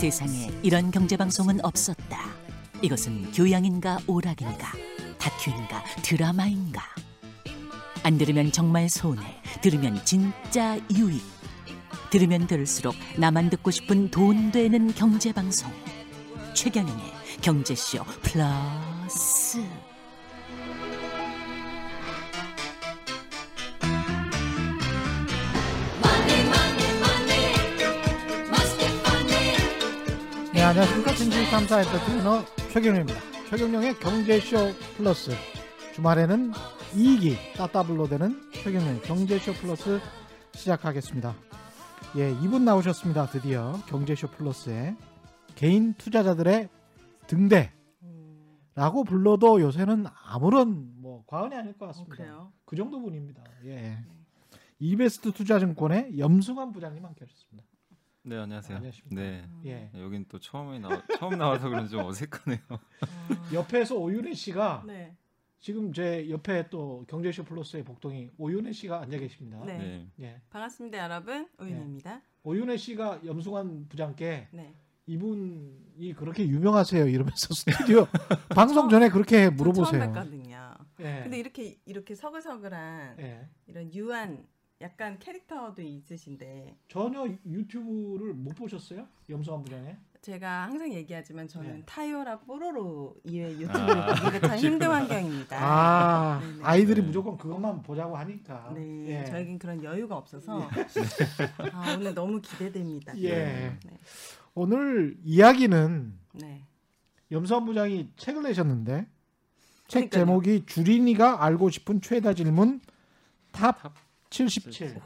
세상에 이런 경제 방송은 없었다. 이것은 교양인가 오락인가 다큐인가 드라마인가? 안 들으면 정말 손해. 들으면 진짜 유익. 들으면 들을수록 나만 듣고 싶은 돈 되는 경제 방송. 최경영의 경제쇼 플러스 안녕하십니까. 진실탐사 엔터테이너 최경영입니다. 최경영의 경제쇼 플러스. 주말에는 2기 따따블로 되는 최경영의 경제쇼 플러스 시작하겠습니다. 예, 2분 나오셨습니다. 드디어 경제쇼 플러스에 개인 투자자들의 등대 라고 불러도 요새는 아무런 뭐 과언이 아닐 것 어, 같습니다. 그래요? 그 정도 분입니다. 예. 이베스트 투자증권의 염승환 부장님 함께 하셨습니다. 네 안녕하세요. 안녕하십니까. 네 예. 여긴 또 처음에 나 처음 나와서 그런지 좀 어색하네요. 옆에서 오윤혜 씨가 네. 지금 제 옆에 또 경제쇼 플러스의 복동이 오윤혜 씨가 앉아 계십니다. 네. 네. 예. 반갑습니다, 여러분. 오윤입니다. 오윤혜 씨가 염승환 부장께 네. 이분이 그렇게 유명하세요 이러면서 스튜디오 방송 전에 그렇게 저 처음 물어보세요. 뵀거든요. 예. 근데 이렇게 이렇게 서글서글한 예. 이런 유한 약간 캐릭터도 있으신데 전혀 유튜브를 못 보셨어요? 염승환 부장의? 제가 항상 얘기하지만 저는 네. 타요라 뽀로로 이외 유튜브를 아, 보기가 참 힘든 환경입니다. 아, 네네. 아이들이 네. 무조건 그것만 보자고 하니까. 네, 예. 저에겐 그런 여유가 없어서 아, 오늘 너무 기대됩니다. 예. 네. 오늘 이야기는 네. 염승환 부장이 책을 내셨는데 책 그러니까요. 제목이 주린이가 알고 싶은 최다 질문 top, top 77. 네.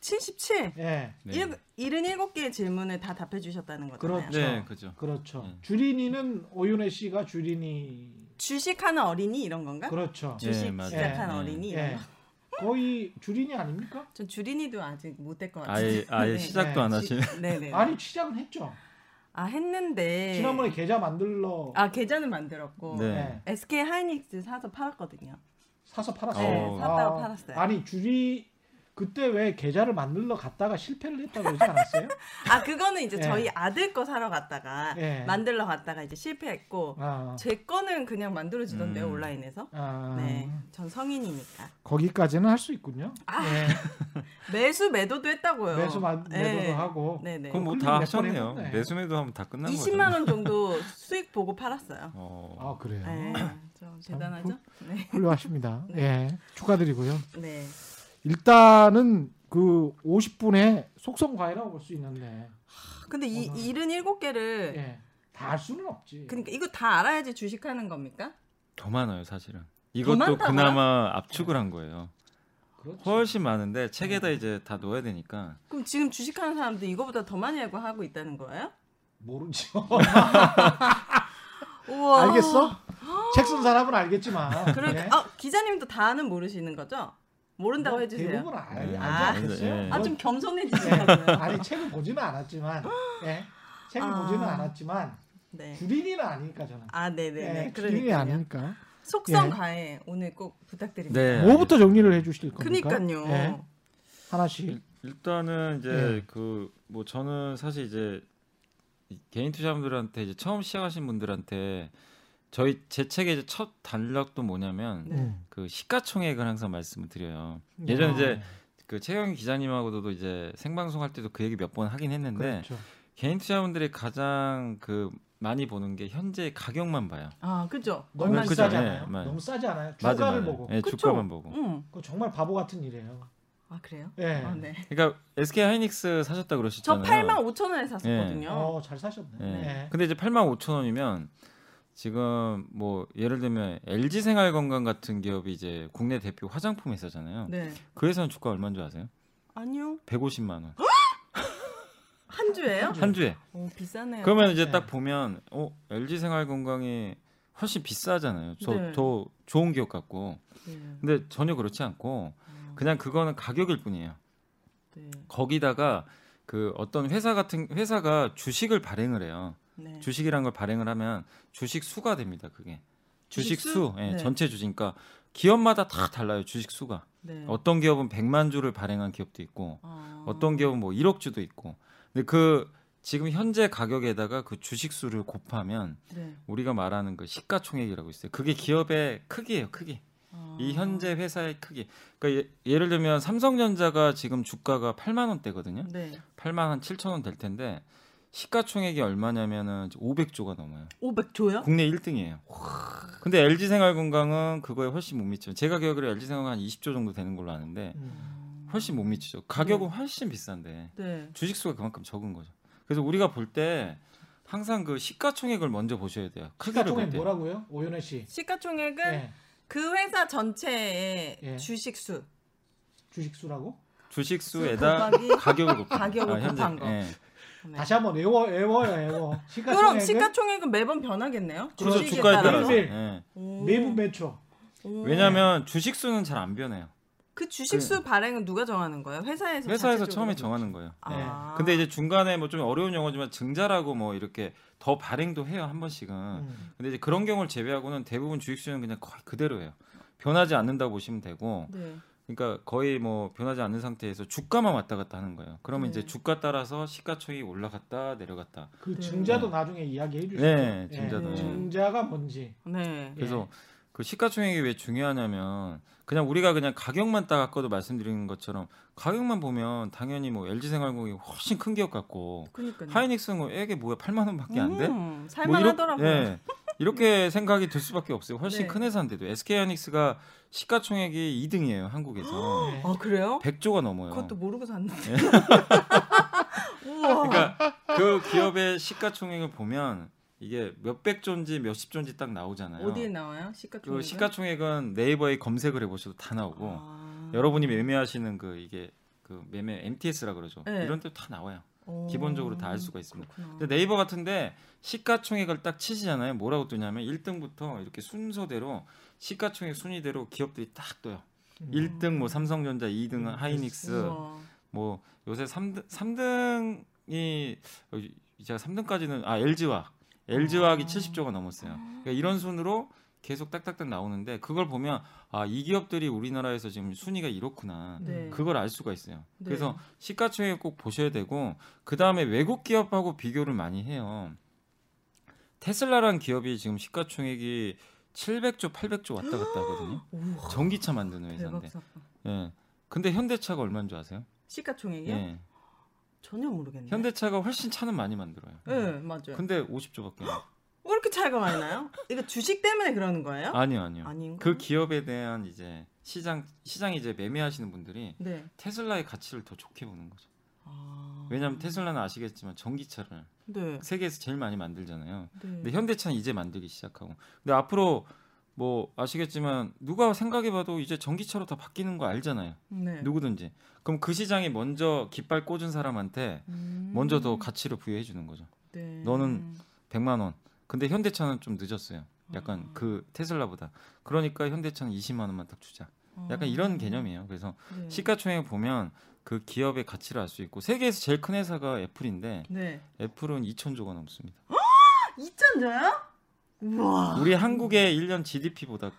77. 예. 네. 일 77개의 질문을 다 답해 주셨다는 거잖아요. 그렇죠. 네, 그죠. 그렇죠. 네. 주린이는 오윤혜 씨가 주린이 주식하는 어린이 이런 건가? 그렇죠. 주식 예, 맞아요. 시작한 네. 어린이 이런 예. 거. 거의 주린이 아닙니까? 전 주린이도 아직 못될것 같아요. 아예 아예 네. 시작도 안 하시네. 네네. 아니 시작은 했죠. 아 했는데 지난번에 계좌 만들러 아 계좌는 만들었고 네. 예. SK 하이닉스 사서 팔았거든요. 사서 팔았어요. 네, 어. 샀다가 팔았어요. 아니 주리 그때 왜 계좌를 만들러 갔다가 실패를 했다고 그러지 않았어요? 아 그거는 이제 예. 저희 아들 거 사러 갔다가 예. 만들러 갔다가 이제 실패했고 아, 제 거는 그냥 만들어 주던데요 음. 온라인에서. 아, 네, 전 성인이니까 거기까지는 할 수 있군요. 아, 예. 매수 매도도 했다고요. 매수 만- 매도도 네. 하고. 네네. 그럼 뭐다몇 하셨네요. 번 했네. 매수 매도 하면 다 끝난 거죠. 20만 원 정도 수익 보고 팔았어요. 어. 아 그래요. 네, 좀 대단하죠? 네. 훌륭하십니다. 네. 예, 축하드리고요. 네. 일단은 그 50분의 속성 과외라고 볼 수 있는데, 근데 이 오늘- 77개를 예, 다알 수는 없지. 그러니까 이거 다 알아야지 주식하는 겁니까? 더 많아요, 사실은. 이것도? 그나마 압축을 한 거예요. 그렇죠. 훨씬 많은데 책에다 이제 다 넣어야 되니까. 그럼 지금 주식하는 사람들 이거보다 더 많이 알고 하고 있다는 거예요? 모르죠. 우와. 알겠어? 책 쓴 사람은 알겠지만. 그러니까 예? 아, 기자님도 다는 모르시는 거죠? 모른다고 뭐 해주세요. 대부분 알, 네. 알지 아, 않겠어요? 네. 아좀 예. 겸손해지시라고요. 아니 책을 보지는 않았지만, 예, 책을 아. 보지는 않았지만 네. 주린이는 아니니까 저는. 아 네네네. 예, 주린이 그러니까요. 아니니까. 속성 예. 과외 오늘 꼭 부탁드립니다. 네. 뭐부터 정리를 해주실 겁니까? 그니까요. 예, 하나씩. 일- 일단은 이제 예. 그뭐 저는 사실 이제 이 개인 투자분들한테 이제 처음 시작하신 분들한테 저희 제 책의 이제 첫 단락도 뭐냐면 네. 음. 그 시가총액을 항상 말씀을 드려요. 예전에 아, 이제 그 최경 기자님하고도 이제 생방송 할 때도 그 얘기 몇 번 하긴 했는데 그렇죠. 개인 투자분들이 가장 그 많이 보는 게 현재 가격만 봐요. 아 그죠. 너무 그죠? 비싸잖아요. 예, 맞아요. 너무 싸지 않아요? 맞아, 주가를 맞아. 보고. 예, 그쵸? 주가만 보고. 응. 그거 정말 바보 같은 일이에요. 아 그래요? 예. 아, 네. 그러니까 SK 하이닉스 사셨다 저 그러셨잖아요. 8만 5천 원에 샀었거든요. 어, 잘 사셨네. 예. 예. 근데 이제 8만 5천 원이면 지금 뭐 예를 들면 LG 생활건강 같은 기업이 이제 국내 대표 화장품 회사잖아요. 네. 그 회사는 주가 얼마인 줄 아세요? 아니요. 150만 원. 한 주예요? 한 주에. 오 비싸네요. 그러면 이제 네. 딱 보면 어 LG 생활건강이 훨씬 비싸잖아요. 저, 네. 더 좋은 기업 같고. 네. 근데 전혀 그렇지 않고 어, 그냥 그거는 가격일 뿐이에요. 네. 거기다가 그 어떤 회사 같은 회사가 주식을 발행을 해요. 네. 주식이란 걸 발행을 하면 주식 수가 됩니다. 그게 주식 주식 수? 수, 예, 네. 전체 주식니까 기업마다 다 달라요. 주식 수가 네. 어떤 기업은 100만 주를 발행한 기업도 있고 어. 어떤 기업은 뭐 1억 주도 있고 근데 그 지금 현재 가격에다가 그 주식 수를 곱하면 네. 우리가 말하는 그 시가총액이라고 있어요. 그게 기업의 크기예요, 크기. 아. 이 현재 회사의 크기. 그러니까 예, 를 들면 삼성전자가 지금 주가가 8만 원대거든요. 네. 8만 한 7천 원 될 텐데 시가총액이 얼마냐면은 500조가 넘어요. 500조요? 국내 1등이에요. 근데 LG생활건강은 그거에 훨씬 못 미쳐요. 제가 기억으로 LG생활건 한 20조 정도 되는 걸로 아는데 음. 훨씬 못 미치죠. 가격은 훨씬 비싼데 네. 주식 수가 그만큼 적은 거죠. 그래서 우리가 볼 때 항상 그 시가총액을 먼저 보셔야 돼요. 시가총액 때. 뭐라고요? 오윤혜 씨. 시가총액은 예. 그 회사 전체의 예. 주식 수 주식 수라고? 주식 수에다 가격을 곱한 가격을 현재, 곱한 거. 예. 네. 다시 한번 외워 외워요 외워. 그럼 시가총액은 시가총액은 매번 변하겠네요. 주식에 주가에 따라서. 따라서. 예. 오. 매분 매초. 오. 왜냐하면 주식 수는 잘 안 변해요. 그 주식수 발행은 누가 정하는 거예요? 회사에서 회사에서 자체적으로 처음에 그렇죠. 정하는 거예요. 아. 근데 이제 중간에 뭐 좀 어려운 용어지만 증자라고 뭐 이렇게 더 발행도 해요 한 번씩은. 음. 근데 이제 그런 경우를 제외하고는 대부분 주식 수는 그냥 거의 그대로예요. 변하지 않는다고 보시면 되고, 네. 그러니까 거의 뭐 변하지 않는 상태에서 주가만 왔다 갔다 하는 거예요. 그러면 네. 이제 주가 따라서 시가총액이 올라갔다 내려갔다. 그 네. 증자도 나중에 이야기해 주시죠. 네, 예, 증자도. 증자가 뭔지. 네. 그래서 그 시가총액이 왜 중요하냐면 그냥 우리가 그냥 가격만 딱 아까도 말씀드린 것처럼 가격만 보면 당연히 뭐 LG생활공이 훨씬 큰 기업 같고 그러니까요. 하이닉스는 뭐 애게 뭐야 8만 원밖에 안 돼? 음, 뭐 살만하더라고요. 이렇게, 예, 이렇게 생각이 들 수밖에 없어요. 훨씬 네. 큰 회사인데도 SK하이닉스가 시가총액이 2등이에요 한국에서 네. 아 그래요? 100조가 넘어요. 그것도 모르고 샀는데. 예. 우와. 그러니까 그 기업의 시가총액을 보면 이게 몇백 조인지 몇십 조인지 딱 나오잖아요. 어디에 나와요? 시가총액. 그 시가총액은 네이버에 검색을 해보셔도 다 나오고 아. 여러분이 매매하시는 그 이게 그 매매 MTS라 그러죠. 네. 이런 데다 나와요. 오. 기본적으로 다 알 수가 있습니다. 그렇구나. 근데 네이버 같은데 시가총액을 딱 치시잖아요. 뭐라고 뜨냐면 1등부터 이렇게 순서대로 시가총액 순위대로 기업들이 딱 떠요. 음. 1등 뭐 삼성전자, 2등 음, 하이닉스, 우와. 뭐 요새 3등 3등이 제가 3등까지는 아 LG화학, LG화학이 아. 70조가 넘었어요. 그러니까 이런 순으로 계속 딱딱딱 나오는데 그걸 보면 아 이 기업들이 우리나라에서 지금 순위가 이렇구나. 네. 그걸 알 수가 있어요. 네. 그래서 시가총액 꼭 보셔야 되고 그 다음에 외국 기업하고 비교를 많이 해요. 테슬라란 기업이 지금 시가총액이 700조, 800조 왔다 갔다 하거든요. 우와. 전기차 만드는 회사인데. 사건. 예. 근데 현대차가 얼마인 줄 아세요? 시가총액이요? 예. 전혀 모르겠네요. 현대차가 훨씬 차는 많이 만들어요. 네 맞아요. 근데 50조밖에 안 왜 이렇게 차이가 많이 나요? 이거 주식 때문에 그러는 거예요? 아니요, 아니요. 아닌가? 그 기업에 대한 이제 시장 시장 이제 매매하시는 분들이 네. 테슬라의 가치를 더 좋게 보는 거죠. 아... 왜냐하면 테슬라는 아시겠지만 전기차를 네. 세계에서 제일 많이 만들잖아요. 네. 근데 현대차는 이제 만들기 시작하고. 근데 앞으로 뭐 아시겠지만 누가 생각해봐도 이제 전기차로 다 바뀌는 거 알잖아요. 네. 누구든지. 그럼 그 시장에 먼저 깃발 꽂은 사람한테 음... 먼저 더 가치를 부여해 주는 거죠. 네. 너는 100만 원. 근데 현대차는 좀 늦었어요. 약간 아. 그 테슬라보다. 그러니까 현대차는 20만 원만 딱 주자. 약간 아. 이런 개념이에요. 그래서 네. 시가총액 보면 그 기업의 가치를 알 수 있고 세계에서 제일 큰 회사가 애플인데 네. 애플은 2천조가 넘습니다. 2천조요? 우와. 우리 한국의 1년 GDP보다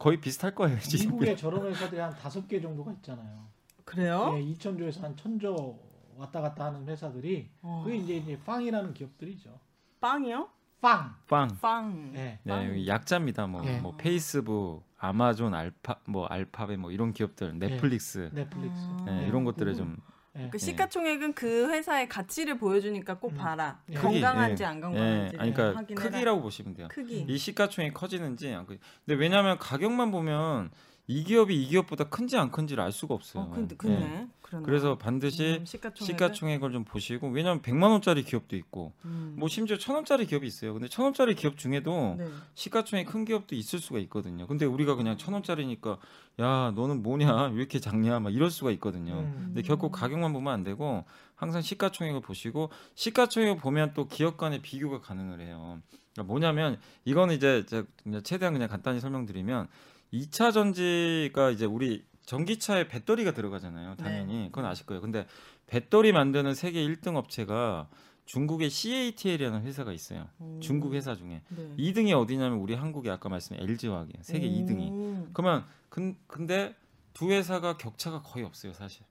거의 비슷할 거예요. GDP. 미국에 저런 회사들이 한 다섯 개 정도가 있잖아요. 그래요? 예, 2천조에서 한 천조 왔다 갔다 하는 회사들이 어. 그게 이제 이제 빵이라는 기업들이죠. 빵이요? 빵. 빵. 빵. 예. 네, 빵. 여기 약자입니다. 뭐, 예. 뭐 페이스북, 아마존, 알파, 뭐 알파벳 뭐 이런 기업들, 넷플릭스, 넷플릭스. 아. 네, 예, 이런 것들을 구글. 좀 예. 그 시가총액은 그 회사의 가치를 보여주니까 꼭 음. 봐라. 예. 크기, 건강한지 예. 안 예, 건강한지 아니, 그러니까 확인해라. 크기라고 보시면 돼요. 크기. 이 시가총액 커지는지 안 커지. 근데 왜냐하면 가격만 보면 이 기업이 이 기업보다 큰지 안 큰지를 알 수가 없어요. 어, 근데 예. 그네. 그러네. 그래서 반드시 음, 시가총액을? 시가총액 을 좀 보시고 왜냐하면 100만 원짜리 기업도 있고 음. 뭐 심지어 천 원짜리 기업이 있어요. 근데 천 원짜리 기업 중에도 네. 시가총액 큰 기업도 있을 수가 있거든요. 근데 우리가 그냥 천 원짜리니까 야 너는 뭐냐 왜 이렇게 작냐 막 이럴 수가 있거든요. 음. 근데 결국 가격만 보면 안 되고 항상 시가총액을 보시고 시가총액을 보면 또 기업 간의 비교가 가능을 해요. 그러니까 뭐냐면 이거는 이제 제가 최대한 그냥 간단히 설명드리면 2차 전지가 이제 우리 전기차에 배터리가 들어가잖아요. 당연히 그건 아실 거예요. 근데 배터리 만드는 세계 1등 업체가 중국의 CATL이라는 회사가 있어요. 오. 중국 회사 중에 네. 2등이 어디냐면 우리 한국에 아까 말씀한 LG화학이에요. 세계 2등이. 오. 그러면 근, 근데 두 회사가 격차가 거의 없어요, 사실.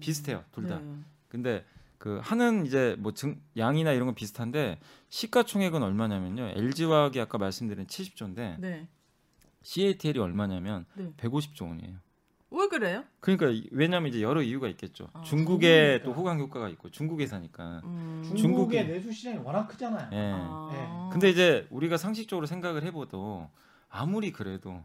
비슷해요, 둘 다. 네. 근데 그 하는 이제 뭐 증, 양이나 이런 건 비슷한데 시가총액은 얼마냐면요. LG화학이 아까 말씀드린 70조인데 네. CATL이 얼마냐면 네. 150조 원이에요. 왜 그래요? 그러니까 이- 왜냐하면 이제 여러 이유가 있겠죠. 아, 중국에 중국이니까. 또 호강 효과가 있고 중국에 사니까. 음. 중국의 내수 시장이 워낙 크잖아요. 예. 아. 근데 이제 우리가 상식적으로 생각을 해봐도 아무리 그래도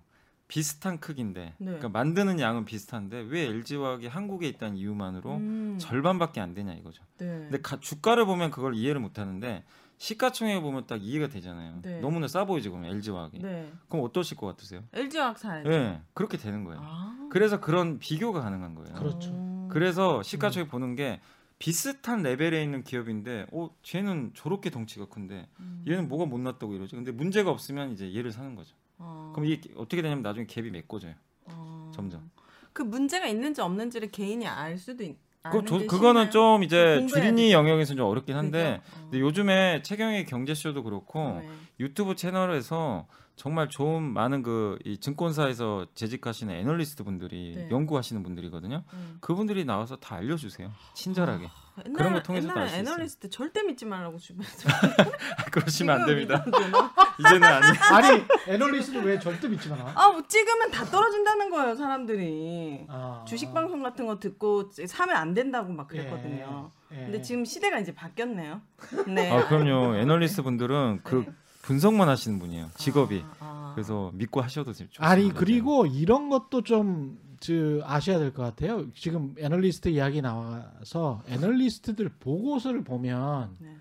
비슷한 크기인데 네. 그러니까 만드는 양은 비슷한데 왜 LG화학이 한국에 있다는 이유만으로 음. 절반밖에 안 되냐 이거죠. 네. 근데 가- 주가를 보면 그걸 이해를 못 하는데 시가총액 보면 딱 이해가 되잖아요. 네. 너무나 싸 보이지 그러면 LG화학이. 네. 그럼 어떠실 것 같으세요? LG화학 사야죠. 예. 그렇게 되는 거예요. 아. 그래서 그런 비교가 가능한 거예요. 그렇죠. 음. 그래서 시가총액 보는 게 비슷한 레벨에 있는 기업인데 어 쟤는 저렇게 덩치가 큰데 음. 얘는 뭐가 못났다고 이러지 근데 문제가 없으면 이제 얘를 사는 거죠 어. 그럼 이게 어떻게 되냐면 나중에 갭이 메꿔져요 어. 점점. 그 문제가 있는지 없는지를 개인이 알 수도 있. 그, 저, 그거는? 좀 이제 주린이 영역에서는 좀 어렵긴 한데? 어. 근데 요즘에 최경의 경제쇼도 그렇고 네. 유튜브 채널에서 정말 좋은 많은 그 이 증권사에서 재직하시는 애널리스트 분들이 네. 연구하시는 분들이거든요 음. 그분들이 나와서 다 알려주세요 친절하게 옛날, 그런 거 통해서도 옛날에 알수 있어요. 애널리스트 절대 믿지 말라고 주변에서 그러시면 안 됩니다? 이제는 아니에요 아니 애널리스트는 왜 절대 믿지 마나? 아, 뭐 찍으면 다 떨어진다는 거예요, 사람들이. 아. 주식 방송 같은 거 듣고 사면 안 된다고 막 그랬거든요. 예, 예. 근데 지금 시대가 이제 바뀌었네요. 네. 아 그럼요 애널리스트 분들은 그 네. 분석만 하시는 분이에요 직업이 아, 아. 그래서 믿고 하셔도 좋습니다 아니 그리고 이런 것도 좀 저, 아셔야 될 것 같아요. 지금 애널리스트 이야기 나와서 애널리스트들 보고서를 보면 네.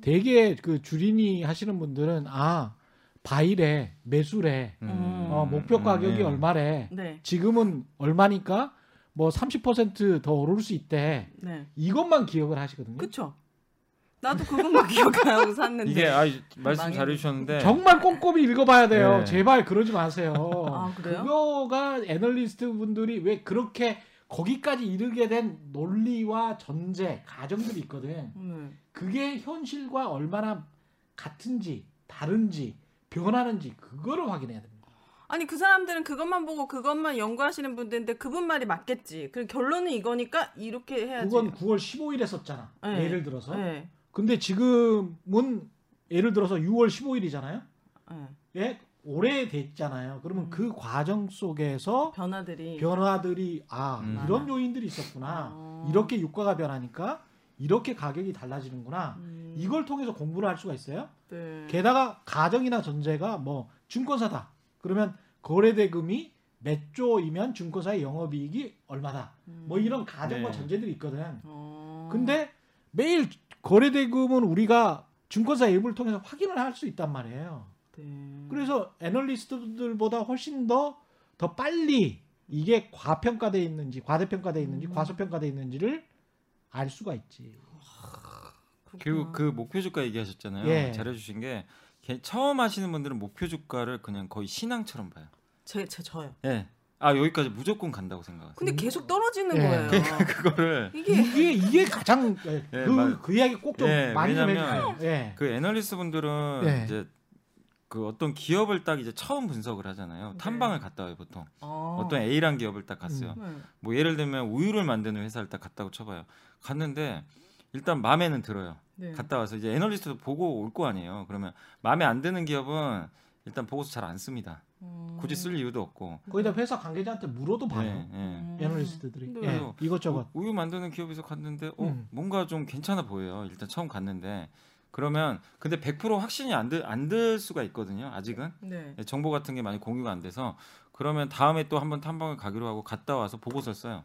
되게 그 주린이 하시는 분들은 아 바이래 매수래 음. 어, 목표 가격이 네. 얼마래 네. 지금은 얼마니까 뭐 30%더 오를 수 있대 네. 이것만 기억을 하시거든요. 그쵸. 나도 그것만 기억하고 샀는데. 이게 아 말씀 망했네. 잘해주셨는데 정말 꼼꼼히 읽어봐야 돼요. 네. 제발 그러지 마세요. 아, 그래요? 그거가 애널리스트 분들이 왜 그렇게 거기까지 이르게 된 논리와 전제, 가정들이 있거든. 네. 그게 현실과 얼마나 같은지, 다른지, 변하는지 그거를 확인해야 됩니다. 아니 그 사람들은 그것만 보고 그것만 연구하시는 분들인데 그분 말이 맞겠지. 그 결론은 이거니까 이렇게 해야지. 그건 9월 15일에 썼잖아. 네. 예를 들어서. 네. 근데 지금은 예를 들어서 6월 15일이잖아요. 네. 예, 오래 됐잖아요. 그러면 그 과정 속에서 변화들이. 변화들이 아 음. 이런 요인들이 있었구나. 아. 이렇게 유가가 변하니까 이렇게 가격이 달라지는구나. 음. 이걸 통해서 공부를 할 수가 있어요. 네. 게다가 가정이나 전제가 뭐 증권사다. 그러면 거래대금이 몇 조이면 증권사의 영업이익이 얼마다. 뭐 이런 가정과 네. 전제들이 있거든. 음. 어. 근데 매일 거래 대금은 우리가 증권사 앱을 통해서 확인을 할 수 있단 말이에요. 네. 그래서 애널리스트들보다 훨씬 더 더 빨리 이게 과평가돼 있는지 과대평가돼 있는지 음. 과소평가돼 있는지를 알 수가 있지. 그리고 그 목표 주가 얘기하셨잖아요 예. 잘해주신 게 개- 처음 하시는 분들은 목표 주가를 그냥 거의 신앙처럼 봐요 제, 제 저요. 예. 아 여기까지 무조건 간다고 생각하세요 근데 계속 떨어지는 예. 거예요. 그거를 이게 이게 이게 가장 예, 예, 그, 맞- 그 이야기 꼭 좀 예, 많이 좀 왜냐면 해주세요. 예. 그 애널리스트 분들은 네. 이제 그 어떤 기업을 딱 이제 처음 분석을 하잖아요 네. 탐방을 갔다 와요 보통 어. 어떤 A란 기업을 딱 갔어요 네. 뭐 예를 들면 우유를 만드는 회사를 딱 갔다고 쳐봐요 갔는데 일단 마음에는 들어요 네. 갔다 와서 이제 애널리스트도 보고 올 거 아니에요. 그러면 마음에 안 드는 기업은 일단 보고서 잘 안 씁니다. 음. 굳이 쓸 이유도 없고. 거기다 회사 관계자한테 물어도 봐요. 예, 예. 음. 애널리스트들이 예, 왜- 이것저것. 우- 우유 만드는 기업에서 갔는데 어, 음. 뭔가 좀 괜찮아 보여요. 일단 처음 갔는데 그러면 근데 100% 확신이 안들 안들 수가 있거든요. 아직은 네. 예, 정보 같은 게 많이 공유가 안 돼서 그러면 다음에 또 한번 탐방을 가기로 하고 갔다 와서 보고서를 써요.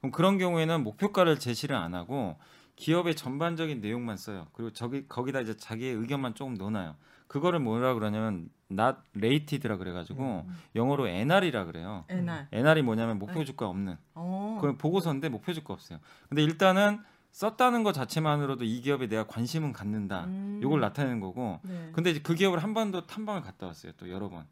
그럼 그런 경우에는 목표가를 제시를 안 하고 기업의 전반적인 내용만 써요. 그리고 저기 거기다 이제 자기의 의견만 조금 넣어놔요. 그거를 뭐라 그러냐면 not rated라 그래가지고 음. 영어로 NR이라 그래요. NR. NR이 뭐냐면 목표 네. 주가 없는. 어. 그럼 보고서인데 목표 주가 없어요. 근데 일단은 썼다는 것 자체만으로도 이 기업에 내가 관심은 갖는다. 음. 요걸 나타내는 거고. 네. 근데 이제 그 기업을 한 번도 탐방을 갔다 왔어요. 또 여러 번.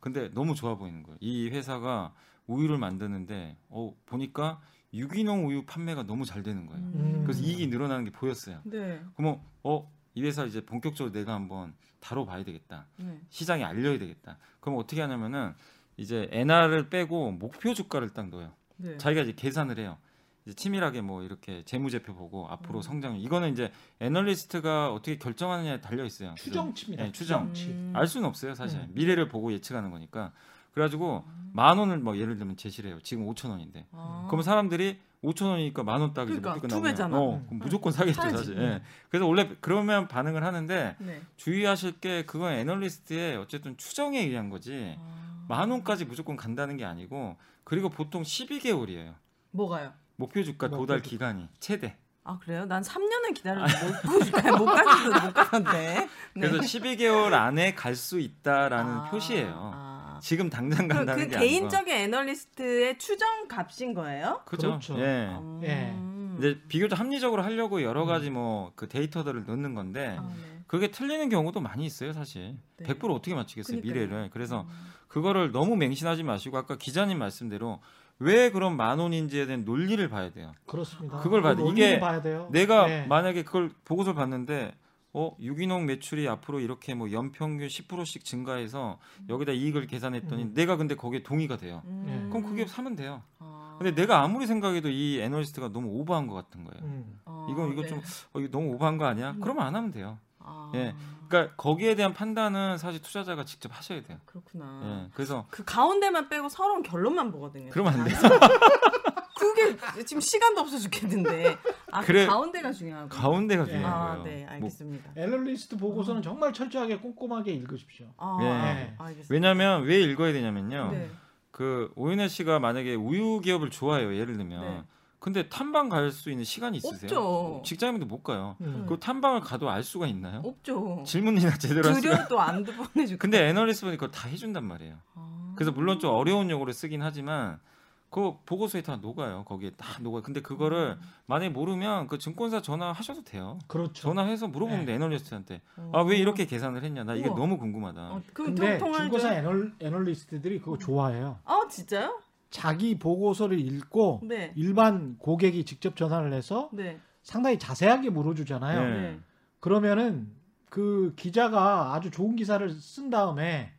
근데 너무 좋아 보이는 거예요. 이 회사가 우유를 만드는데 어 보니까 유기농 우유 판매가 너무 잘 되는 거예요. 음. 그래서 이익이 늘어나는 게 보였어요. 네. 그러면 어 이 회사 이제 본격적으로 내가 한번 다뤄봐야 되겠다. 네. 시장에 알려야 되겠다. 그럼 어떻게 하냐면은 이제 NR을 빼고 목표 주가를 딱 넣어요. 네. 자기가 이제 계산을 해요. 이제 치밀하게 뭐 이렇게 재무제표 보고 앞으로 음. 성장 이거는 이제 애널리스트가 어떻게 결정하느냐에 달려 있어요. 추정치입니다. 네, 추정. 추정치. 음. 알 수는 없어요 사실 음. 미래를 보고 예측하는 거니까 그래가지고 만 원을 뭐 예를 들면 제시를 해요 지금 5천 원인데 아. 그럼 사람들이 5천 원이니까 만 원 딱이 그러니까, 먹고 두 나오면 배잖아. 어, 그럼 무조건 사겠죠 사야지. 사실 예. 그래서 원래 그러면 반응을 하는데 네. 주의하실 게 그건 애널리스트의 어쨌든 추정에 의한 거지 아. 만 원까지 무조건 간다는 게 아니고 그리고 보통 12개월이에요 뭐가요? 목표 주가 목표 도달 주가. 기간이 최대 아 그래요? 난 3년을 기다렸는데 못, 못 갔는데 못 갔는데. 네. 그래서 12개월 안에 갈 수 있다라는 아, 표시예요 아. 지금 당장 그, 간다는 그게 개인적인 애널리스트의 추정 값인 거예요? 그죠 그렇죠. 예 예. 음. 이제 비교적 합리적으로 하려고 여러 가지 뭐 그 데이터들을 넣는 건데 아, 네. 그게 틀리는 경우도 많이 있어요 사실 네. 100% 어떻게 맞추겠어요 그러니까요. 미래를 그래서 음. 그거를 너무 맹신하지 마시고 아까 기자님 말씀대로 왜 그런 만 원인지에 대한 논리를 봐야 돼요 그렇습니다. 그걸 봐야 돼. 그 이게 봐야 돼요. 내가 네. 만약에 그걸 보고서를 봤는데 어 유기농 매출이 앞으로 이렇게 뭐 연평균 10%씩 증가해서 여기다 이익을 계산했더니 음. 내가 근데 거기에 동의가 돼요 음. 그럼 그게 사면 돼요 아. 근데 내가 아무리 생각해도 이 애널리스트가 너무 오버한 것 같은 거예요 음. 어, 이건 이거 네. 좀 어, 이거 너무 오버한 거 아니야? 음. 그러면 안 하면 돼요. 아. 예. 그러니까 거기에 대한 판단은 사실 투자자가 직접 하셔야 돼요. 그렇구나. 예. 그래서 그 가운데만 빼고 서론 결론만 보거든요. 그러면 안 돼. 그게 지금 시간도 없어 죽겠는데. 아, 그래. 그 가운데가 중요하고. 가운데가 예. 중요한 아, 거예요. 네, 뭐, 알겠습니다. 애널리스트 보고서는 정말 철저하게 꼼꼼하게 읽으십시오. 아, 예. 아, 알겠습니다. 왜냐하면 왜 읽어야 되냐면요. 네. 그 오윤혜 씨가 만약에 우유 기업을 좋아해요. 예를 들면. 네. 근데 탐방 갈 수 있는 시간이 있으세요? 없죠. 직장인도 못 가요. 음. 그 탐방을 가도 알 수가 있나요? 없죠. 질문이나 제대로 할 수가. 드려도 안 보내주고. 근데 애널리스트 보니 그걸 다 해준단 말이에요. 아. 그래서 물론 좀 어려운 용어를 쓰긴 하지만 그 보고서에 다 녹아요. 거기에 다 녹아요. 근데 그거를 음. 만약에 모르면 그 증권사 전화하셔도 돼요. 그렇죠. 전화해서 물어보면 네. 돼 애널리스트한테 어. 아왜 이렇게 계산을 했냐 나 이게 우와. 너무 궁금하다 어, 그럼 근데 통- 통화해줘요? 중고사 애널, 애널리스트들이 그거 좋아해요. 아 진짜요? 자기 보고서를 읽고 네. 일반 고객이 직접 전화를 해서 네. 상당히 자세하게 물어주잖아요. 네. 네. 그러면은 그 기자가 아주 좋은 기사를 쓴 다음에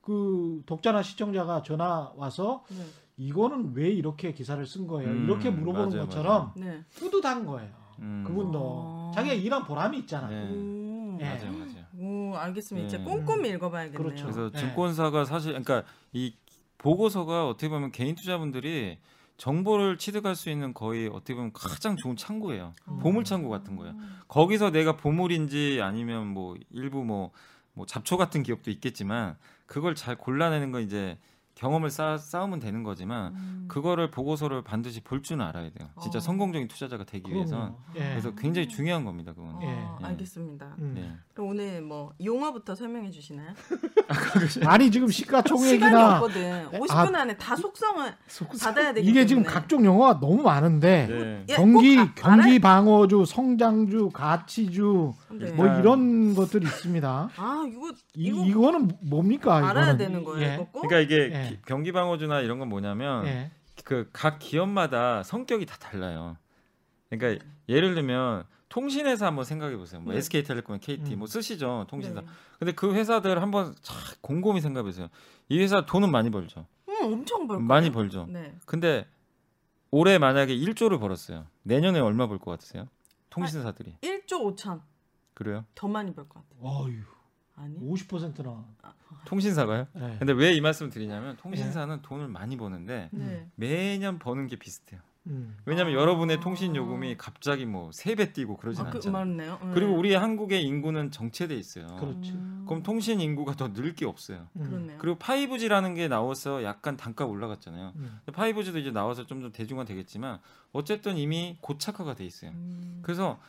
그 독자나 시청자가 전화 와서 네. 이거는 왜 이렇게 기사를 쓴 거예요? 음, 이렇게 물어보는 맞아요, 것처럼 네. 뿌듯한 거예요. 음. 그분도 어. 자기가 일한 보람이 있잖아. 네. 오. 예. 맞아요 맞아요 오, 알겠습니다. 이제 네. 꼼꼼히 읽어봐야겠네요. 그렇죠. 그래서 네. 증권사가 사실 그러니까 이 보고서가 어떻게 보면 개인 투자분들이 정보를 취득할 수 있는 거의 어떻게 보면 가장 좋은 창구예요. 어. 보물 창구 같은 거예요. 거기서 내가 보물인지 아니면 뭐 일부 뭐, 뭐 잡초 같은 기업도 있겠지만 그걸 잘 골라내는 건 이제 경험을 쌓, 쌓으면 되는 거지만 음. 그거를 보고서를 반드시 볼 줄은 알아야 돼요. 진짜 어. 성공적인 투자자가 되기. 그럼요. 예. 그래서 굉장히 중요한 겁니다. 그건. 아, 예. 알겠습니다. 음. 네. 그럼 오늘 뭐 용어부터 설명해 주시나요? 아니 지금 시가총액이나 없거든. 50분 아, 안에 다 속성을 속- 받아야 되기 이게 지금 때문에. 각종 용어가 너무 많은데 네. 예, 경기 꼭 아- 경기 방어주, 성장주, 가치주 네. 뭐 아. 이런 것들이 있습니다. 아 이거 이, 이거 이 거는 뭡니까? 알아야 이거는? 되는 거예요. 예. 이거 꼭? 그러니까 이게 예. 기- 경기 방어주나 이런 건 뭐냐면 예. 그각 기업마다 성격이 다 달라요. 그러니까 예를 들면 통신회사 한번 생각해 보세요. 뭐 네. SK텔레콤, KT 음. 뭐 쓰시죠 통신사. 네. 근데 그 회사들 한번 참 곰곰이 생각해 보세요. 이 회사 돈은 많이 벌죠. 음, 엄청 벌 많이 벌죠. 네. 근데 올해 만약에 1조를 벌었어요. 내년에 얼마 벌 것 같으세요? 통신사들이. 1조 5천 그래요? 더 많이 벌 것 같아요. 어휴, 아니? 50%나. 통신사가요? 예. 근데 왜 이 말씀을 드리냐면 통신사는 돈을 많이 버는데 네. 매년 버는 게 비슷해요. 음. 왜냐하면 아. 여러분의 통신 요금이 갑자기 뭐 세 배 뛰고 그러진 아, 그 않잖아요. 맞네요. 네. 그리고 우리 한국의 인구는 정체돼 있어요. 그렇죠. 음. 그럼 통신 인구가 더 늘 게 없어요. 음. 그렇네요. 그리고 5G라는 게 나와서 약간 단가 올라갔잖아요. 음. 5G도 이제 나와서 좀 더 대중화 되겠지만 어쨌든 이미 고착화가 돼 있어요. 음. 그래서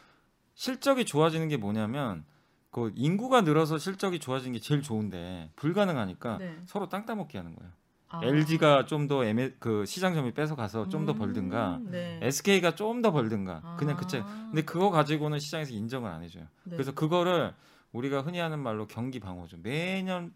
실적이 좋아지는 게 뭐냐면 그 인구가 늘어서 실적이 좋아지는 게 제일 좋은데 불가능하니까 네. 서로 땅 따먹기 하는 거예요. 아. LG가 좀 더 그 시장 점유 뺏어 가서 좀더 음, 벌든가 네. SK가 좀 더 벌든가 그냥 아. 그채. 근데 그거 가지고는 시장에서 인정을 안 해줘요. 네. 그래서 그거를 우리가 흔히 하는 말로 경기 방어죠. 매년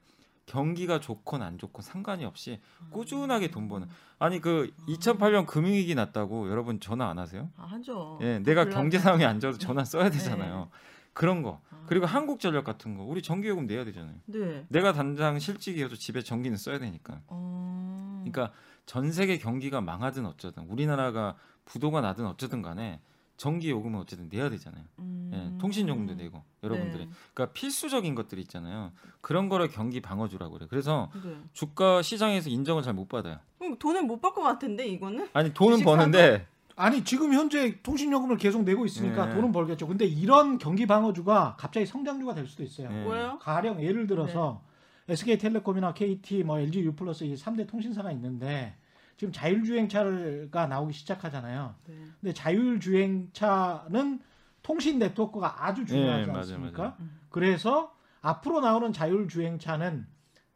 경기가 좋건 안 좋건 상관이 없이 꾸준하게 돈 버는. 아니 그 2008년 금융위기 났다고 여러분 전화 안 하세요? 아, 하죠. 예, 내가 경제 상황이 안 좋아서 전화 써야 네. 되잖아요. 그런 거. 아. 그리고 한국 전력 같은 거 우리 전기 요금 내야 되잖아요. 네. 내가 당장 실직이어도 집에 전기는 써야 되니까. 어. 그러니까 전 세계 경기가 망하든 어쩌든 우리나라가 부도가 나든 어쨌든 간에 전기 요금은 어쨌든 내야 되잖아요. 음. 예, 통신 요금도 내고 여러분들이. 네. 그러니까 필수적인 것들이 있잖아요. 그런 거를 경기 방어주라고 그래. 그래서 네. 주가 시장에서 인정을 잘 못 받아요. 돈을 못 받을 것 같은데 이거는? 아니 돈은 버는데 아니 지금 현재 통신요금을 계속 내고 있으니까 네. 돈은 벌겠죠. 근데 이런 경기 방어주가 갑자기 성장주가 될 수도 있어요. 네. 뭐예요? 가령 예를 들어서 SK텔레콤이나 KT, 뭐 LG U+플러스 이 3대 통신사가 있는데 지금 자율주행차가 나오기 시작하잖아요. 네. 근데 자율주행차는 통신 네트워크가 아주 중요하지 네, 않습니까? 맞아요. 그래서 앞으로 나오는 자율주행차는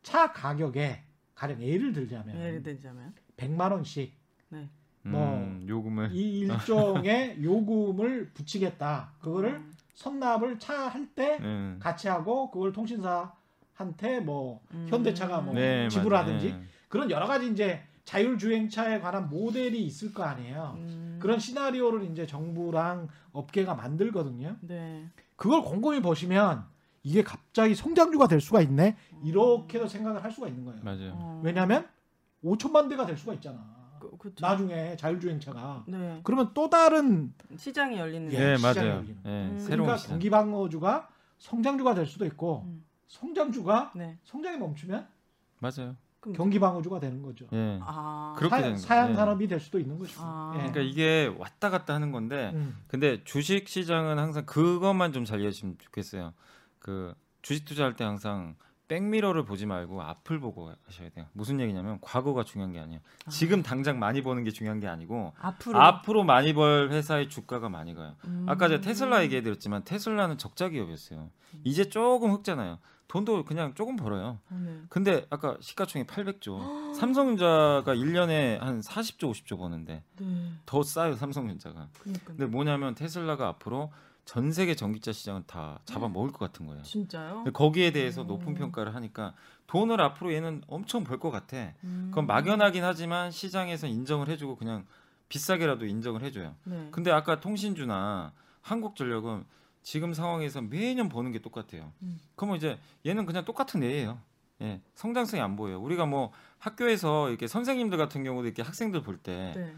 차 가격에 가령 예를 들자면 예를 들자면 100만 원씩 네. 뭐 음, 요금을 이 일종의 요금을 붙이겠다. 그거를 음. 선납을 차 할때 음. 같이 하고 그걸 통신사한테 뭐 음. 현대차가 뭐 네, 지불하든지 맞아요. 그런 여러 가지 이제 자율주행차에 관한 모델이 있을 거 아니에요. 음. 그런 시나리오를 이제 정부랑 업계가 만들거든요. 네. 그걸 곰곰이 보시면 이게 갑자기 성장주가 될 수가 있네. 이렇게도 생각을 할 수가 있는 거예요. 맞아요. 어. 왜냐하면 5천만 대가 될 수가 있잖아. 그, 그쵸. 나중에 자율주행차가. 네. 그러면 또 다른 시장이 열리는. 예, 네, 시장이 맞아요. 열리는 예, 음. 그러니까 시장. 경기 방어주가 성장주가 될 수도 있고 음. 성장주가 네. 성장이 멈추면 맞아요. 경기 방어주가 되는 거죠. 예. 아. 그렇게 되는 사, 거예요. 양 예. 산업이 될 수도 있는 거죠. 아. 예. 그러니까 이게 왔다 갔다 하는 건데 음. 근데 주식 시장은 항상 그것만 좀 잘 이해하시면 좋겠어요. 그 주식 투자할 때 항상 백미러를 보지 말고 앞을 보고 하셔야 돼요. 무슨 얘기냐면 과거가 중요한 게 아니에요. 지금 당장 많이 버는 게 중요한 게 아니고 앞으로. 앞으로 많이 벌 회사의 주가가 많이 가요. 음. 아까 제가 테슬라 얘기해 드렸지만 테슬라는 적자 기업이었어요. 이제 조금 흑잖아요. 돈도 그냥 조금 벌어요. 네. 근데 아까 시가총액 800조. 삼성전자가 1년에 한 40조, 50조 버는데 네. 더 싸요, 삼성전자가. 그러니까. 근데 뭐냐면 테슬라가 앞으로 전 세계 전기차 시장은 다 잡아먹을 것 같은 거예요. 진짜요? 거기에 대해서 음. 높은 평가를 하니까 돈을 앞으로 얘는 엄청 벌 것 같아. 음. 그건 막연하긴 하지만 시장에서 인정을 해주고 그냥 비싸게라도 인정을 해줘요. 네. 근데 아까 통신주나 한국전력은 지금 상황에서 매년 버는 게 똑같아요. 음. 그러면 이제 얘는 그냥 똑같은 애예요. 예, 성장성이 안 보여요. 우리가 뭐 학교에서 이렇게 선생님들 같은 경우도 이렇게 학생들 볼 때딱 네.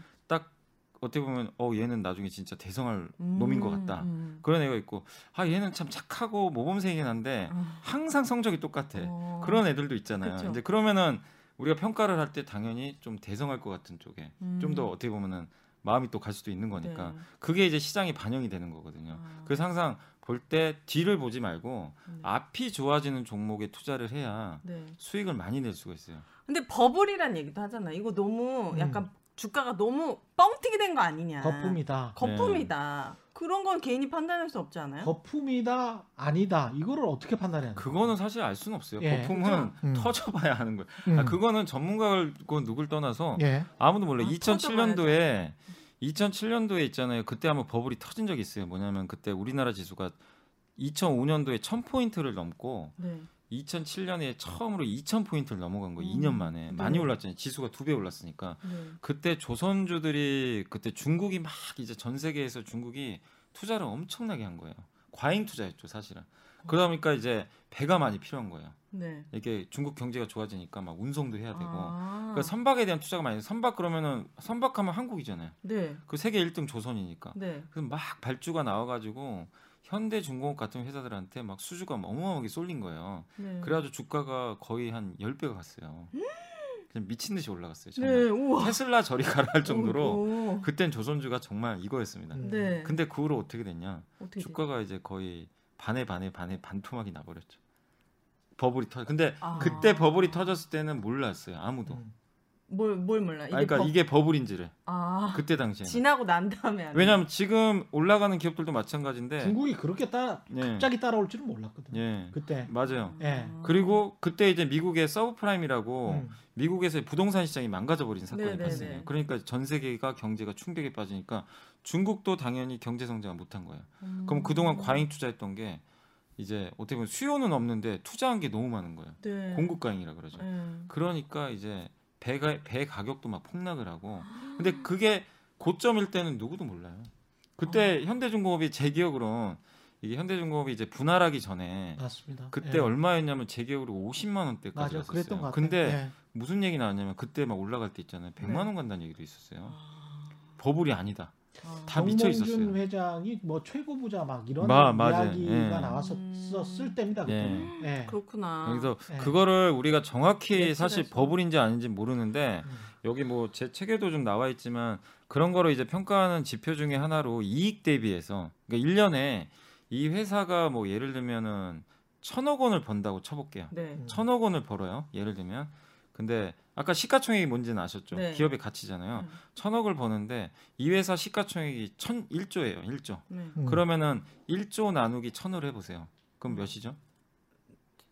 어떻게 보면 어 얘는 나중에 진짜 대성할 음. 놈인 것 같다. 음. 그런 애가 있고 아 얘는 참 착하고 모범생이긴 한데 아. 항상 성적이 똑같아. 어. 그런 애들도 있잖아요. 그쵸. 이제 그러면은 우리가 평가를 할 때 당연히 좀 대성할 것 같은 쪽에 음. 좀더 어떻게 보면은 마음이 또 갈 수도 있는 거니까 네. 그게 이제 시장이 반영이 되는 거거든요. 아. 그래서 항상 볼 때 뒤를 보지 말고 음. 앞이 좋아지는 종목에 투자를 해야 네. 수익을 많이 낼 수가 있어요. 근데 버블이란 얘기도 하잖아. 이거 너무 음. 약간 주가가 너무 뻥튀기 된 거 아니냐. 거품이다. 거품이다. 그런 건 개인이 판단할 수 없지 않아요? 거품이다 아니다 이거를 어떻게 판단해야 돼? 그거는 사실 알 수는 없어요. 예. 거품은 음. 터져봐야 하는 거예요. 음. 아, 그거는 전문가를 그 누굴 떠나서 예. 아무도 몰라. 요 아, 2007년도에 2007년도에 있잖아요. 그때 한번 버블이 터진 적이 있어요. 뭐냐면 그때 우리나라 지수가 2005년도에 1000포인트를 넘고 네. 2007년에 처음으로 2000포인트를 넘어간 거예요. 음. 2년 만에. 많이 네. 올랐잖아요. 지수가 두 배 올랐으니까. 네. 그때 조선주들이 그때 중국이 막 이제 전 세계에서 중국이 투자를 엄청나게 한 거예요. 과잉 투자였죠, 사실은. 그러다 보니까 이제 배가 많이 필요한 거예요. 네. 이게 중국 경제가 좋아지니까 막 운송도 해야 되고. 아. 그러니까 선박에 대한 투자가 많이 선박 그러면은 선박하면 한국이잖아요. 네. 그 세계 1등 조선이니까. 네. 그래서 막 발주가 나와 가지고 현대중공업 같은 회사들한테 막 수주가 어마어마하게 쏠린 거예요. 네. 그래가지고 주가가 거의 한 10배가 갔어요. 그냥 미친 듯이 올라갔어요. 정말. 네. 테슬라 저리 가라 할 정도로 오. 그땐 조선주가 정말 이거였습니다. 음. 네. 근데 그 후로 어떻게 됐냐? 어떻게 주가가 이제 거의 반에 반에 반에 반토막이 나버렸죠. 버블이 터. 근데 아. 그때 버블이 터졌을 때는 몰랐어요. 아무도. 음. 뭘, 뭘 몰라? 아, 그러니까 버- 이게 버블인지를 아. 그때 당시에. 지나고 난 다음에. 왜냐하면 지금 올라가는 기업들도 마찬가지인데. 중국이 그렇게 따 예. 갑자기 따라올 줄은 몰랐거든요. 예. 그때. 맞아요. 예. 아. 그리고 그때 이제 미국의 서브프라임이라고 음. 미국에서의 부동산 시장이 망가져버린 사건이 네네네. 발생해요. 그러니까 전 세계가 경제가 충격에 빠지니까 중국도 당연히 경제 성장을 못한 거예요. 음. 그럼 그동안 과잉 투자했던 게 이제 어떻게 보면 수요는 없는데 투자한 게 너무 많은 거예요. 네. 공급 과잉이라 그러죠. 네. 그러니까 이제 배가 배 가격도 막 폭락을 하고. 근데 그게 고점일 때는 누구도 몰라요. 어. 그때 현대중공업이 제 기억으로는 이게 현대중공업이 이제 분할하기 전에 맞습니다. 그때 예. 얼마였냐면 제 기억으로 50만 원대까지 맞아. 갔었어요. 같아요. 근데 예. 무슨 얘기 나왔냐면 그때 막 올라갈 때 있잖아요. 100만 네. 원 간다는 얘기도 있었어요. 아. 버블이 아니다. 아. 다 미쳐 있었어요. 회장이 뭐 최고 부자 막 이런 마- 맞아요. 이야기가 예. 나왔었을 때입니다. 그때. 예. 예. 그렇구나. 그래서 네. 그거를 우리가 정확히 매출에서. 사실 버블인지 아닌지 모르는데 음. 여기 뭐 제 책에도 좀 나와 있지만 그런 거를 이제 평가하는 지표 중에 하나로 이익 대비해서 그러니까 1년에 이 회사가 뭐 예를 들면은 천억 원을 번다고 쳐볼게요. 네. 음. 천억 원을 벌어요. 예를 들면. 근데 아까 시가총액이 뭔지는 아셨죠? 네. 기업의 가치잖아요. 음. 천억을 버는데 이 회사 시가총액이 천 1조예요. 1조. 네. 음. 그러면은 1조 나누기 천을 해 보세요. 그럼 몇이죠?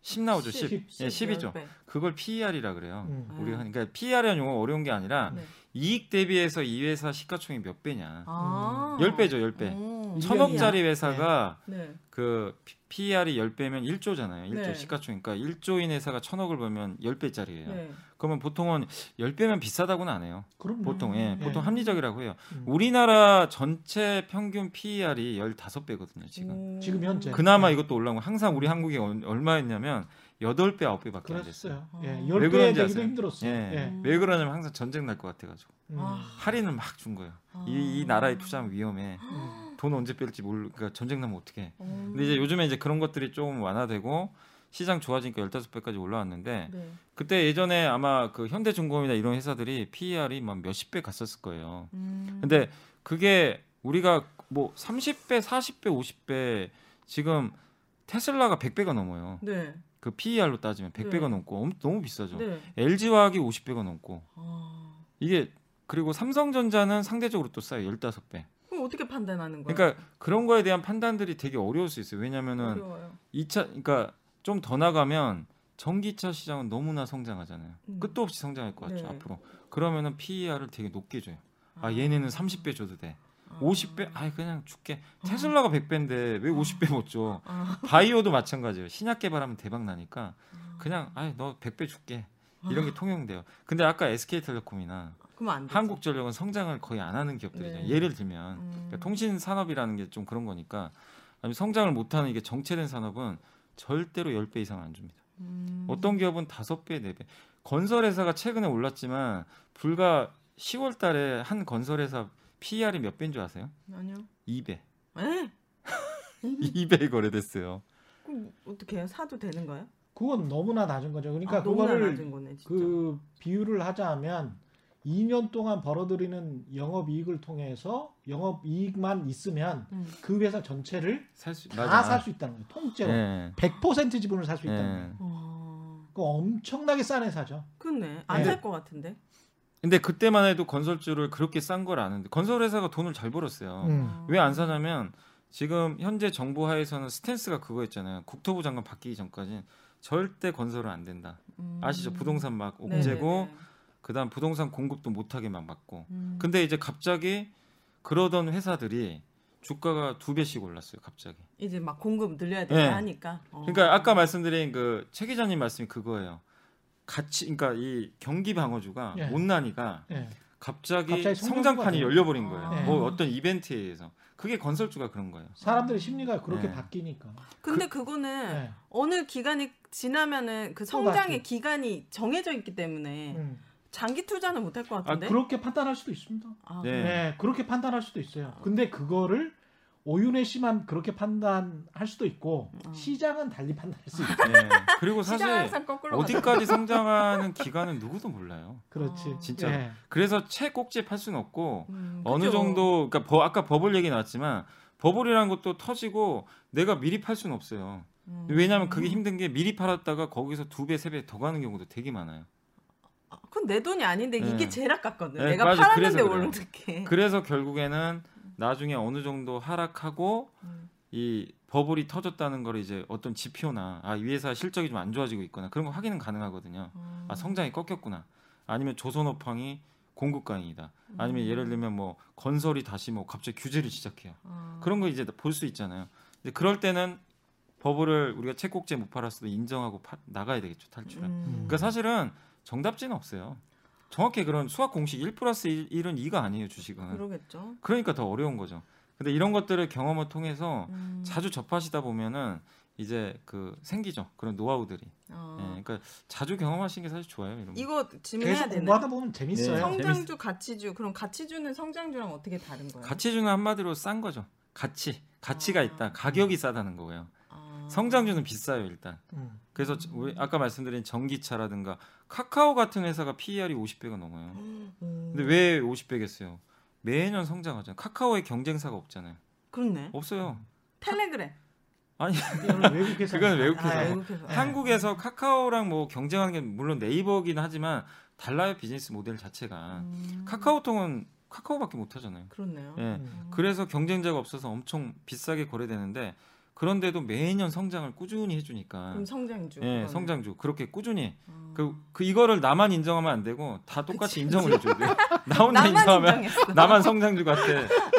10 나오죠. 10. 예, 10 이죠. 네. 그걸 PER이라 그래요. 음. 아. 우리가 그러니까 PER이라는 용어 어려운 게 아니라 네. 이익 대비해서 이 회사 시가총액 몇 배냐? 아. 10배죠, 10배. 오. 천억짜리 회사가 네. 그 PER이 10배면 1조잖아요. 1조 네. 시가총액. 그러니까 1조인 회사가 천억을 벌면 10배짜리예요. 네. 그러면 보통은 10배면 비싸다고는 안 해요. 그럼 보통 예, 네. 보통 합리적이라고 해요. 음. 우리나라 전체 평균 PER이 15배거든요, 지금. 오. 지금 현재. 그나마 네. 이것도 올라온 거 항상 우리 한국이 얼- 얼마였냐면 8배, 9배밖에 안 됐어요. 그랬어요. 예. 아. 열왜배 그런지 되기도 아세요? 힘들었어요. 예. 예. 왜 그러냐면 항상 전쟁 날 것 같아 가지고 음. 아. 할인을 막 준 거예요. 아. 이, 이 나라에 투자하면 위험해. 음. 돈 언제 뺄지 모르. 그러니까 전쟁 나면 어떡해. 음. 근데 이제 요즘에 이제 그런 것들이 좀 완화되고 시장 좋아지니까 15배까지 올라왔는데 네. 그때 예전에 아마 그 현대중공업이나 이런 회사들이 PER이 막 몇십 배 갔었을 거예요. 음. 근데 그게 우리가 뭐 30배, 40배, 50배 지금 테슬라가 100배가 넘어요. 네. 그 PER로 따지면 100배가 네. 넘고 엄- 너무 비싸죠. 네. LG화학이 50배가 넘고 아. 이게 그리고 삼성전자는 상대적으로 또 싸요. 15배. 그럼 어떻게 판단하는 거예요? 그러니까 그런 거에 대한 판단들이 되게 어려울 수 있어요. 왜냐면은. 2차 그러니까 좀 더 나가면 전기차 시장은 너무나 성장하잖아요. 음. 끝도 없이 성장할 것 같죠 네. 앞으로. 그러면은 PER을 되게 높게 줘요. 아 얘네는 30배 줘도 돼. 50배? 아 그냥 줄게. 테슬라가 100배인데 왜 50배 못 줘? 아. 바이오도 마찬가지예요. 신약 개발하면 대박 나니까 아. 그냥 아너 100배 줄게. 이런 게 통용돼요. 근데 아까 SK텔레콤이나. 한국전력은 성장을 거의 안 하는 기업들이잖아요. 네. 예를 들면 음. 그러니까 통신 산업이라는 게 좀 그런 거니까 아니 성장을 못 하는 이게 정체된 산업은 절대로 10배 이상 안 줍니다. 음. 어떤 기업은 5배, 4배. 건설 회사가 최근에 올랐지만 불과 10월 달에 한 건설 회사 PER이 몇 배인 줄 아세요? 아니요. 2배. 에? 2배 거래됐어요. 그럼 어떻게 해요? 사도 되는 거예요? 그건 너무나 낮은 거죠. 그러니까 아, 그거를 낮은 거네, 진짜. 그 비유를 하자면 2년 동안 벌어들이는 영업 이익을 통해서 영업 이익만 있으면 음. 그 회사 전체를 다 살 수 있다는 거예요. 통째로 예. 100% 지분을 살 수 있다는 예. 거예요. 어. 그 엄청나게 싼 회사죠. 그네. 안 네. 살것 같은데. 근데 그때만 해도 건설주를 그렇게 싼 걸 아는데 건설 회사가 돈을 잘 벌었어요. 음. 왜안 사냐면 지금 현재 정부 하에서는 스탠스가 그거였잖아요. 국토부 장관 바뀌기 전까지는 절대 건설은 안 된다. 음. 아시죠? 부동산 막 네, 옥죄고 네, 네. 그다음 부동산 공급도 못하게 막 막고. 음. 근데 이제 갑자기 그러던 회사들이 주가가 두 배씩 올랐어요. 갑자기. 이제 막 공급 늘려야 되다 네. 하니까. 어. 그러니까 아까 말씀드린 그 최 기자님 말씀이 그거예요. 같이 그러니까 이 경기 방어주가 예. 못난이가 예. 갑자기, 갑자기 성장판이 열려버린 거예요. 아. 뭐 어떤 이벤트에 의해서 그게 건설주가 그런 거예요. 사람들의 심리가 그렇게 네. 바뀌니까. 근데 그, 거는 네. 어느 기간이 지나면은 그또 성장의. 기간이 정해져 있기 때문에 음. 장기 투자는 못할것 아, 같은데. 그렇게 판단할 수도 있습니다. 아, 네. 네, 그렇게 판단할 수도 있어요. 근데 그거를 오윤혜 씨만 그렇게 판단할 수도 있고 어. 시장은 달리 판단할 수 있어요. 네. 그리고 사실 어디까지 성장하는 기간은 누구도 몰라요. 그렇지. 어. 진짜. 예. 그래서 채 꼭지에 팔 수는 없고 음, 어느 그죠. 정도 그러니까 버- 아까 버블 얘기 나왔지만 버블이라는 것도 터지고 내가 미리 팔 수는 없어요. 음. 왜냐하면 그게 힘든 게 미리 팔았다가 거기서 두 배 세 배 더 가는 경우도 되게 많아요. 아, 그건 내 돈이 아닌데 네. 이게 제일 아깝거든. 네, 내가 맞아. 팔았는데 그래요. 어떻게? 그래서 결국에는 나중에 어느 정도 하락하고 음. 이 버블이 터졌다는 걸 이제 어떤 지표나 아, 이 회사 실적이 좀 안 좋아지고 있거나 그런 거 확인은 가능하거든요. 아 성장이 꺾였구나. 아니면 조선업황이 공급 과잉이다. 아니면 음. 예를 들면 뭐 건설이 다시 뭐 갑자기 규제를 시작해요. 아. 그런 거 이제 볼 수 있잖아요. 근데 그럴 때는 버블을 우리가 채kok지에 못 팔았어도 인정하고 파- 나가야 되겠죠 탈출은. 음. 그러니까 사실은 정답지는 없어요. 정확히 그런 수학 공식 1 플러스 1, 은 2가 아니에요 주식은. 그러겠죠. 그러니까 더 어려운 거죠. 근데 이런 것들을 경험을 통해서 음. 자주 접하시다 보면은 이제 그 생기죠. 그런 노하우들이. 어. 예, 그러니까 자주 경험하시는 게 사실 좋아요. 이런 거. 이거 질문해야 계속 되나? 공부하다 보면 재밌어요. 네. 성장주, 가치주. 그럼 가치주는 성장주랑 어떻게 다른 거예요? 가치주는 한마디로 싼 거죠. 가치, 가치가 아. 있다. 가격이 싸다는 거고요. 아. 성장주는 비싸요 일단. 음. 그래서 아까 말씀드린 전기차라든가 카카오 같은 회사가 PER이 50배가 넘어요. 음. 근데 왜 50배겠어요? 매년 성장하잖아요. 카카오의 경쟁사가 없잖아요. 그렇네. 없어요. 텔레그램. 아니 외국 회사. 그건 외국 회사. 아, 네. 외국에서. 네. 한국에서 카카오랑 뭐 경쟁하는 게 물론 네이버긴 하지만 달라요 비즈니스 모델 자체가. 음. 카카오통은 카카오밖에 못 하잖아요. 그렇네요. 예. 음. 그래서 경쟁자가 없어서 엄청 비싸게 거래되는데 그런데도 매년 성장을 꾸준히 해주니까 그럼 성장주. 예, 그거는. 성장주 그렇게 꾸준히 어. 그, 그 이거를 나만 인정하면 안 되고 다 똑같이 그치, 인정을 해줘야 돼요. 나 혼자 나만 인정하면 인정했어. 나만 성장주 같아.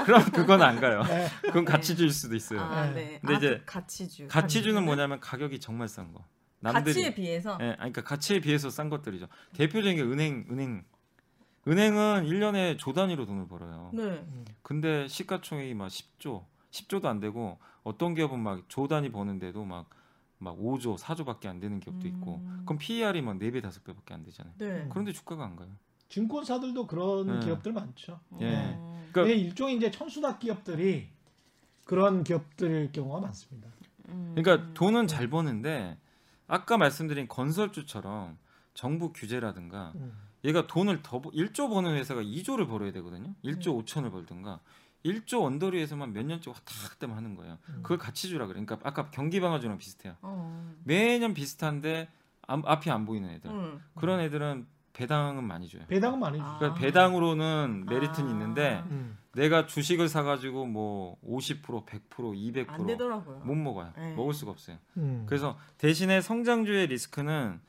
그럼 그건 안 가요. 네. 그건 가치주일 수도 있어요. 아, 네. 네. 근데 아, 이제 그 가치주. 가치주는 뭐냐면 가격이 정말 싼 거. 가치에 비해서. 예, 아니, 그러니까 가치에 비해서 싼 것들이죠. 대표적인 게 은행, 은행. 은행은 1년에 조 단위로 돈을 벌어요. 네. 음. 근데 시가총액이 막 10조, 10조도 안 되고 어떤 기업은 막 조 단위 버는데도 막, 막 5조, 4조밖에 안 되는 기업도 있고 음. 그럼 PER이 막 4배, 5배밖에 안 되잖아요. 네. 그런데 주가가 안 가요. 증권사들도 그런 네. 기업들 많죠. 예. 어. 그러니까 이게 일종의 이제 천수닥 기업들이 그런 기업들일 경우가 많습니다. 음. 그러니까 돈은 잘 버는데 아까 말씀드린 건설주처럼 정부 규제라든가 음. 얘가 돈을 더 1조 버는 회사가 2조를 벌어야 되거든요. 1조 5천을 벌든가 1조 언더리에서만 몇 년째 왔다 갔다 하는 거예요. 음. 그걸 가치주라 그래. 그러니까 아까 경기 방어주랑 비슷해요. 어. 매년 비슷한데 앞, 앞이 안 보이는 애들. 음. 그런 애들은 배당은 많이 줘요. 배당은 많이 아. 주죠. 그러니까 배당으로는 메리트는 아. 있는데 음. 내가 주식을 사가지고 뭐 50%, 100%, 200%못 안 되더라고요. 먹어요. 네. 먹을 수가 없어요. 음. 그래서 대신에 성장주의 리스크는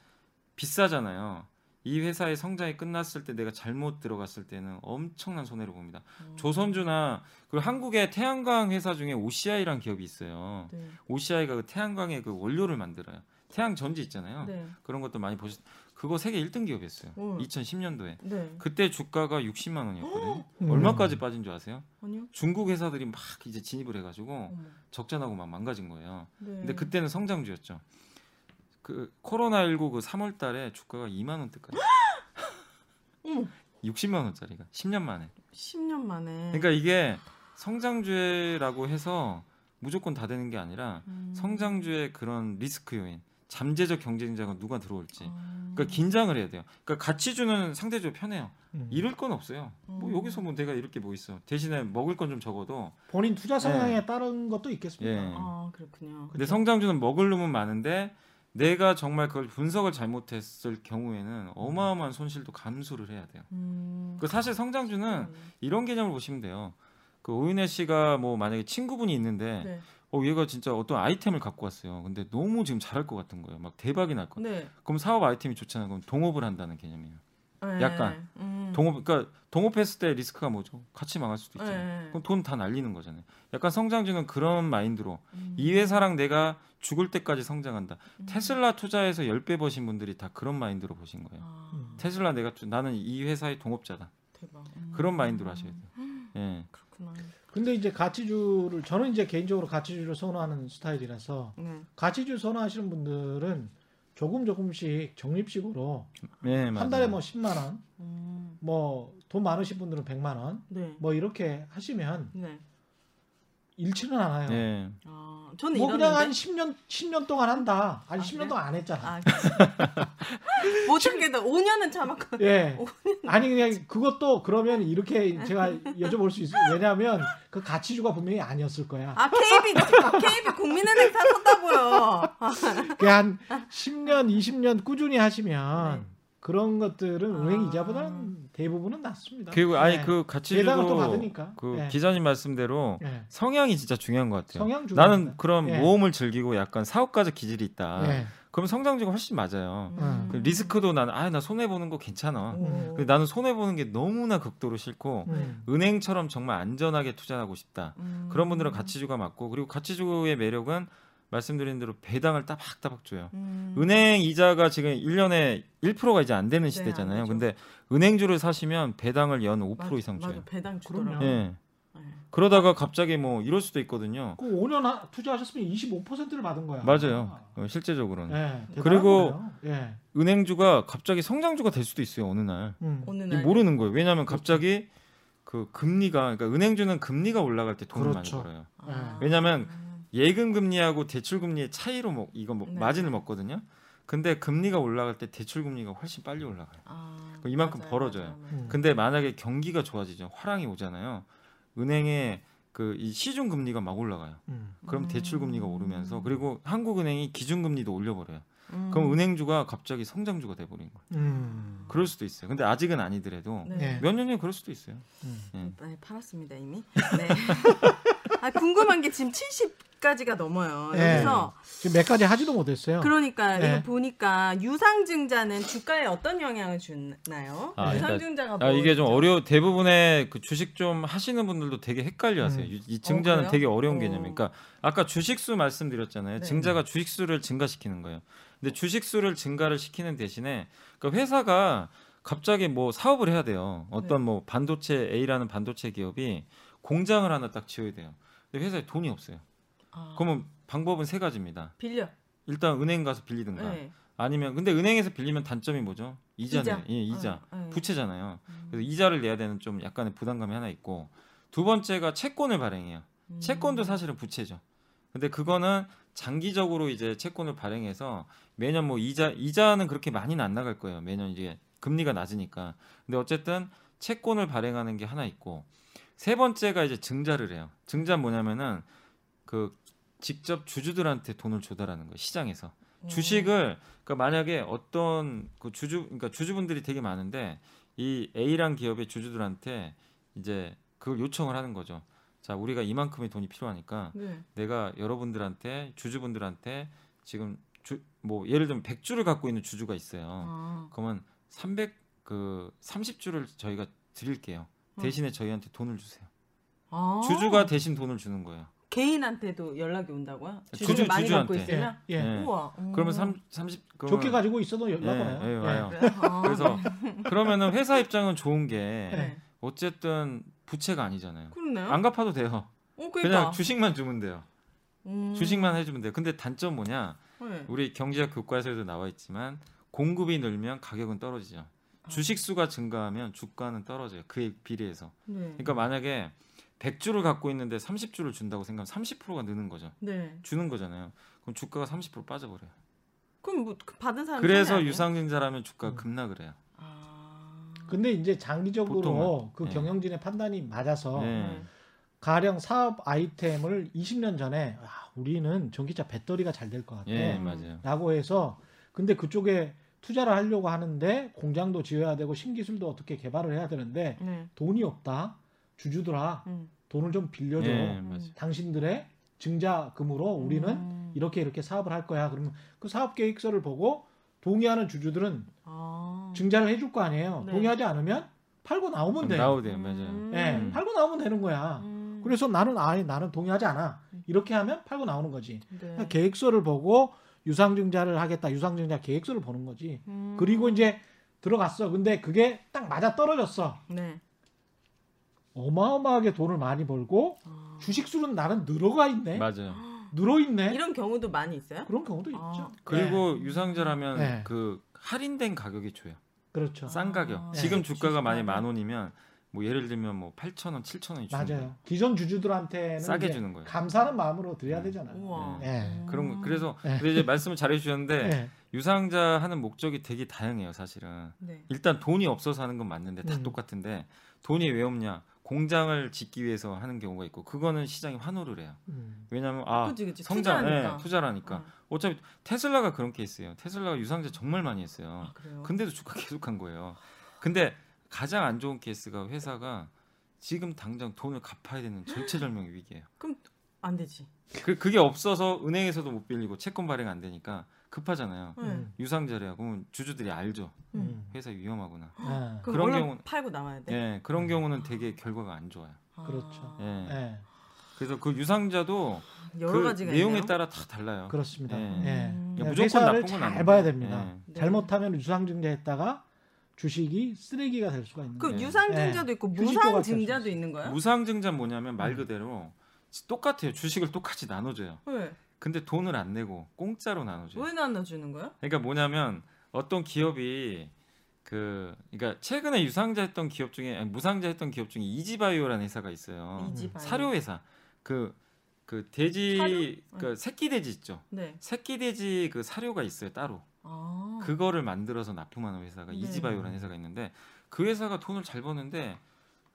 비싸잖아요. 이 회사의 성장이 끝났을 때 내가 잘못 들어갔을 때는 엄청난 손해를 봅니다. 음. 조선주나 그리고 한국의 태양광 회사 중에 OCI라는 기업이 있어요. 네. OCI가 그 태양광의 그 원료를 만들어요. 태양 전지 있잖아요. 네. 그런 것도 많이 보셨. 그거 세계 1등 기업이었어요. 음. 2010년도에. 네. 그때 주가가 60만 원이었거든요. 음. 얼마까지 빠진 줄 아세요? 아니요. 중국 회사들이 막 이제 진입을 해가지고. 적자나고 막 망가진 거예요. 네. 근데 그때는 성장주였죠. 그 코로나 19그 3월 달에 주가가 2만 원대까지. 어머. 60만 원짜리가 10년 만에. 10년 만에. 그러니까 이게 성장주라고 해서 무조건 다 되는 게 아니라 음. 성장주의 그런 리스크 요인, 잠재적 경쟁자가 누가 들어올지. 아. 그러니까 긴장을 해야 돼요. 그러니까 가치주는 상대적으로 편해요. 음. 잃을 건 없어요. 뭐 음. 여기서 뭐 내가 이렇게 뭐 있어. 대신에 먹을 건 좀 적어도. 본인 투자 성향에 따른 것도 있겠습니다. 예. 아 그렇군요. 근데 성장주는 먹을 놈은 많은데 내가 정말 그걸 분석을 잘못했을 경우에는 어마어마한 손실도 감수를 해야 돼요. 음. 그 사실 성장주는 음. 이런 개념을 보시면 돼요. 그 오윤혜 씨가 뭐 만약에 친구분이 있는데 네. 어 얘가 진짜 어떤 아이템을 갖고 왔어요. 근데 너무 지금 잘할 것 같은 거예요. 막 대박이 날 거. 네. 그럼 사업 아이템이 좋잖아요. 그럼 동업을 한다는 개념이에요. 네. 약간. 음. 동업 그러니까 동업했을 때 리스크가 뭐죠? 같이 망할 수도 있잖아요. 네. 그럼 돈 다 날리는 거잖아요. 약간 성장주는 그런 마인드로 음. 이 회사랑 내가 죽을 때까지 성장한다. 음. 테슬라 투자해서 10배 버신 분들이 다 그런 마인드로 보신 거예요. 아, 음. 테슬라 내가 투- 나는 이 회사의 동업자다. 대박. 음. 그런 마인드로 하셔야 돼요. 예. 그렇구나. 근데 이제 가치주를 저는 이제 개인적으로 가치주를 선호하는 스타일이라서 네. 가치주 선호하시는 분들은 조금 조금씩 적립식으로 예, 맞아요. 한 달에 뭐 10만 원, 음. 뭐 돈 많으신 분들은 100만 원, 네. 뭐 이렇게 하시면 네. 잃지는 않아요. 예. 아, 저는 뭐 그냥 한 이러는데 10년 10년 동안 한다. 아니 아, 10년 그래? 동안 안 했잖아. 아, 못 참겠다. 5년은 참았거든. 예. 아니 그냥 그것도 그러면 이렇게 제가 여쭤볼 수 있어요. 왜냐하면 그 가치주가 분명히 아니었을 거야. 아, KB, KB 국민은행 사셨다고요. 그한 10년, 20년 꾸준히 하시면 네. 그런 것들은 아. 은행 이자보다는 대부분은 낫습니다. 그리고 아니 네. 그 가치주도 받으니까. 그 네. 기자님 말씀대로 예. 성향이 진짜 중요한 것 같아요. 성향 중요합니다. 나는 그런 예. 모험을 즐기고 약간 사업가적 기질이 있다. 예. 그럼 성장주가 훨씬 맞아요. 음. 그 리스크도 나는 아 나 손해 보는 거 괜찮아. 음. 근데 나는 손해 보는 게 너무나 극도로 싫고 음. 은행처럼 정말 안전하게 투자하고 싶다. 음. 그런 분들은 가치주가 맞고 그리고 가치주의 매력은 말씀드린 대로 배당을 따박따박 줘요. 음. 은행 이자가 지금 1년에 1%가 이제 안 되는 네, 시대잖아요. 안 되죠. 근데 은행주를 사시면 배당을 연 5% 맞아, 이상 줘요. 맞아, 배당 그럼요. 주더라고. 예. 네. 그러다가 갑자기 뭐 이럴 수도 있거든요. 그 5년 하- 투자하셨으면 25%를 받은 거야. 맞아요. 어, 실제적으로는 예, 대단한 그리고. 예. 은행주가 갑자기 성장주가 될 수도 있어요 어느 날. 음. 어느 이날 모르는 거예요. 왜냐하면 그렇죠. 갑자기 그 금리가 그러니까 은행주는 금리가 올라갈 때 돈을 그렇죠. 많이 벌어요. 아. 왜냐하면 예금 금리하고 대출 금리의 차이로 먹 이거 뭐 네. 마진을 먹거든요. 근데 금리가 올라갈 때 대출 금리가 훨씬 빨리 올라가요. 아, 그럼 이만큼 맞아요, 벌어져요. 맞아요, 맞아요. 음. 근데 만약에 경기가 좋아지죠. 화랑이 오잖아요. 은행에 그 이 시중 금리가 막 올라가요. 음. 그럼 음. 대출 금리가 오르면서 그리고 한국은행이 기준 금리도 올려버려요. 음. 그럼 은행주가 갑자기 성장주가 돼버린 거예요. 음. 그럴 수도 있어요. 근데 아직은 아니더라도 네. 네. 몇년 후에 그럴 수도 있어요. 음. 예. 네, 팔았습니다 이미. 네. 아, 궁금한 게 지금 70까지가 넘어요. 네. 여기서 지금 몇 가지 하지도 못했어요. 그러니까 네. 이거 보니까 유상증자는 주가에 어떤 영향을 주나요? 아, 유상증자가 아, 이게 좀? 어려 대부분의 그 주식 좀 하시는 분들도 되게 헷갈려하세요. 음. 이- 이 증자는 그래요? 되게 어려운 어. 개념이니까 그러니까 아까 주식 수 말씀드렸잖아요. 네. 증자가 주식 수를 증가시키는 거예요. 근데 주식 수를 증가를 시키는 대신에 그 회사가 갑자기 뭐 사업을 해야 돼요. 어떤 네. 뭐 반도체 A라는 반도체 기업이 공장을 하나 딱 지어야 돼요. 근데 회사에 돈이 없어요. 아, 그러면 방법은 세 가지입니다. 빌려. 일단 은행 가서 빌리든가 네. 아니면 근데 은행에서 빌리면 단점이 뭐죠? 이자네. 이자. 예, 이자. 어, 네. 부채잖아요. 음. 그래서 이자를 내야 되는 좀 약간의 부담감이 하나 있고 두 번째가 채권을 발행해요. 음. 채권도 사실은 부채죠. 근데 그거는 장기적으로 이제 채권을 발행해서 매년 뭐 이자 이자는 그렇게 많이는 안 나갈 거예요. 매년 이제 금리가 낮으니까. 근데 어쨌든 채권을 발행하는 게 하나 있고 세 번째가 이제 증자를 해요. 증자 는 뭐냐면은 그 직접 주주들한테 돈을 조달하는 거예요. 시장에서. 어. 주식을 그러니까 만약에 어떤 그 주주 그러니까 주주분들이 되게 많은데 이 A란 기업의 주주들한테 이제 그걸 요청을 하는 거죠. 자, 우리가 이만큼의 돈이 필요하니까 네. 내가 여러분들한테 주주분들한테 지금 주, 뭐 예를 들면 100주를 갖고 있는 주주가 있어요. 아. 그러면 300 그 30주를 저희가 드릴게요. 어. 대신에 저희한테 돈을 주세요. 아. 주주가 대신 돈을 주는 거예요. 개인한테도 연락이 온다고요? 주주, 주주를 많이 갖고 주주한테. 있으면? 예, 예. 네. 우와. 음. 그러면 3 30 그러면 좋게 가지고 있어도 연락 예, 와요. 예, 와요. 그래요? 아. 그래서 그러면은 회사 입장은 좋은 게 네. 어쨌든 부채가 아니잖아요. 그러네요. 안 갚아도 돼요. 어, 그냥 그러니까. 주식만 주면 돼요. 음. 주식만 해주면 돼요. 근데 단점 뭐냐? 네. 우리 경제학 교과서에도 나와 있지만 공급이 늘면 가격은 떨어지죠. 아. 주식 수가 증가하면 주가는 떨어져요. 그에 비례해서. 네. 그러니까 만약에 100주를 갖고 있는데 30주를 준다고 생각하면 30%가 느는 거죠. 네. 주는 거잖아요. 그럼 주가가 30% 빠져버려요. 그럼 뭐 받은 사람 그래서? 유상증자라면 주가가 음. 급락을 해요. 아. 근데 이제 장기적으로 보통은. 그 네. 경영진의 판단이 맞아서 네. 가령 사업 아이템을 20년 전에 아, 우리는 전기차 배터리가 잘 될 것 같아. 예, 음. 맞아요. 라고 해서 근데 그쪽에 투자를 하려고 하는데 공장도 지어야 되고 신기술도 어떻게 개발을 해야 되는데 네. 돈이 없다. 주주들아 음. 돈을 좀 빌려줘. 예, 맞아요. 당신들의 증자금으로 우리는 음. 이렇게 이렇게 사업을 할 거야. 그러면 그 사업 계획서를 보고 동의하는 주주들은 아. 증자를 해줄 거 아니에요. 네. 동의하지 않으면 팔고 나오면 돼. 나오대요, 음. 맞아요. 예, 음. 팔고 나오면 되는 거야. 음. 그래서 나는 아예 나는 동의하지 않아. 이렇게 하면 팔고 나오는 거지. 네. 그러니까 계획서를 보고 유상증자를 하겠다. 유상증자 계획서를 보는 거지. 음. 그리고 이제 들어갔어. 근데 그게 딱 맞아 떨어졌어. 네. 어마어마하게 돈을 많이 벌고 아. 주식 수는 나는 늘어가 있네. 맞아요. 늘어 있네. 이런 경우도 많이 있어요? 그런 경우도 아. 있죠. 그리고 네. 유상자라면 네. 그 할인된 가격이 줘요. 그렇죠. 싼 가격. 아. 지금 네. 주가가 만약. 만 원이면 뭐 예를 들면 뭐 8천 원, 7천 원이 주는 거예요. 맞아요. 기존 주주들한테는 싸게 주는 거예요. 감사하는 마음으로 드려야 음. 되잖아요. 우와. 예. 음. 그런 거 그래서 네. 근데 이제 말씀을 잘해 주셨는데 예. 유상자 하는 목적이 되게 다양해요, 사실은. 네. 일단 돈이 없어서 하는 건 맞는데 다 음. 똑같은데 돈이 왜 없냐? 공장을 짓기 위해서 하는 경우가 있고 그거는 시장이 환호를 해요. 음. 왜냐하면 아 그치, 그치. 성장, 투자하니까. 예, 투자라니까. 어. 어차피 테슬라가 그런 케이스예요. 테슬라가 유상자 정말 많이 했어요. 아. 근데도 주가 계속 한 거예요. 근데 가장 안 좋은 케이스가 회사가 지금 당장 돈을 갚아야 되는 절체절명의 위기예요. 안 되지. 그 그게 없어서 은행에서도 못 빌리고 채권 발행 안 되니까 급하잖아요. 네. 음. 유상자래야. 그러면 주주들이 알죠. 음. 회사 위험하구나. 예. 그럼 그런 경우는- 팔고 나와야 돼. 예, 그런 경우는 되게 결과가 안 좋아요. 아. 그렇죠. 예. 예. 그래서 그 유상자도 여러 그 가지가 내용에 있네요. 따라 다 달라요. 그렇습니다. 예. 예. 음. 그러니까 예, 무조건 회사를 나쁜 건잘 아니에요. 봐야 됩니다. 예. 네. 잘못하면 유상증자했다가 주식이 쓰레기가 될 수가 있는 그 거예요. 유상증자도 있고 주식도 같이 무상증자도 있는 거예요? 무상증자 뭐냐면 말 음. 그대로 똑같아요. 주식을 똑같이 나눠줘요. 왜? 근데 돈을 안 내고 공짜로 나눠줘요. 왜 나눠주는 거야? 그러니까 뭐냐면 어떤 기업이 그 그러니까 최근에 유상자 했던 기업 중에 아니, 무상자 했던 기업 중에 이지바이오라는 회사가 있어요. 이지바이오. 사료 회사. 그그 돼지 사료? 그 새끼 돼지 있죠. 네. 새끼 돼지 그 사료가 있어요 따로. 아. 그거를 만들어서 납품하는 회사가 네. 이지바이오라는 회사가 있는데 그 회사가 돈을 잘 버는데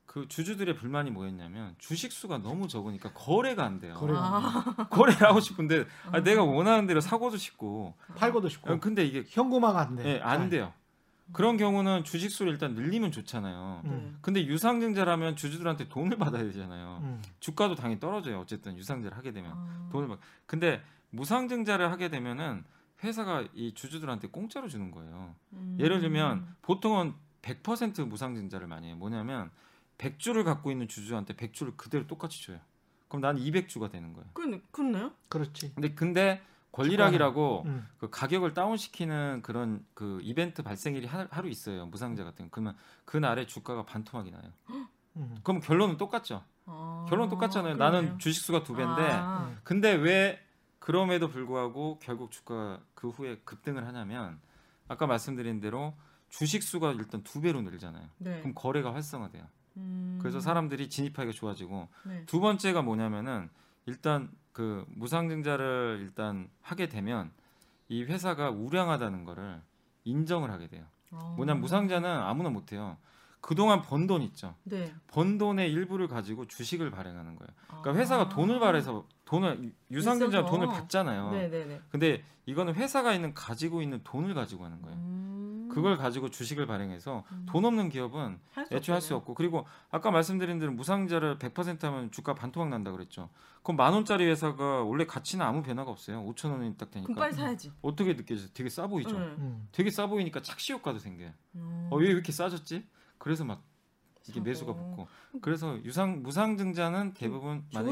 그 주주들의 불만이 뭐였냐면 주식 수가 너무 적으니까 거래가 안 돼요. 거래가 아. 거래를 하고 싶은데 아, 아. 내가 원하는 대로 사고도 싶고 팔고도 싶고 어, 근데 이게 현금화가 안 돼. 예, 안 잘. 돼요. 그런 경우는 주식 수를 일단 늘리면 좋잖아요. 네. 음. 근데 유상증자라면 주주들한테 돈을 받아야 되잖아요. 음. 주가도 당연히 떨어져요. 어쨌든 유상증자를 하게 되면 아. 돈을 받. 근데 무상증자를 하게 되면은 회사가 이 주주들한테 공짜로 주는 거예요. 음. 예를 들면 보통은 100% 무상증자를 많이 해요. 뭐냐면 100주를 갖고 있는 주주한테 100주를 그대로 똑같이 줘요. 그럼 난 200주가 되는 거예요. 그 그렇네요. 그렇지. 근데 근데 권리락이라고 음. 그 가격을 다운시키는 그런 그 이벤트 발생일이 하- 하루 있어요. 무상자 같은 거. 그러면 그 날에 주가가 반토막이 나요. 음. 그럼 결론은 똑같죠. 아. 결론 똑같잖아요. 그러네요. 나는 주식 수가 두 배인데 아. 음. 근데 왜 그럼에도 불구하고 결국 주가가 그 후에 급등을 하냐면 아까 말씀드린 대로 주식 수가 일단 두 배로 늘잖아요. 네. 그럼 거래가 활성화돼요. 음. 그래서 사람들이 진입하기가 좋아지고 네. 두 번째가 뭐냐면은 일단 그 무상증자를 일단 하게 되면 이 회사가 우량하다는 거를 인정을 하게 돼요. 아. 뭐냐면 무상자는 아무나 못 해요. 그동안 번 돈 있죠. 네. 번 돈의 일부를 가지고 주식을 발행하는 거예요. 그러니까 회사가 아. 돈을 발해서 돈을 유상증자. 돈을 받잖아요. 네네네. 근데 이거는 회사가 있는 가지고 있는 돈을 가지고 하는 거예요. 음. 그걸 가지고 주식을 발행해서 음. 돈 없는 기업은 애초에 할 수. 없고 그리고 아까 말씀드린 대로 무상자를 100% 하면 주가 반토막 난다 그랬죠. 그럼 만 원짜리 회사가 원래 가치는 아무 변화가 없어요. 5천 원이 딱 되니까 빨리 사야지. 어떻게 느껴져요? 되게 싸 보이죠. 네. 음. 되게 싸 보이니까 착시 효과도 생겨요. 음. 어, 왜 이렇게 싸졌지? 그래서 막 이게 사고. 매수가 붙고 그래서 유상 무상증자는 대부분 만약.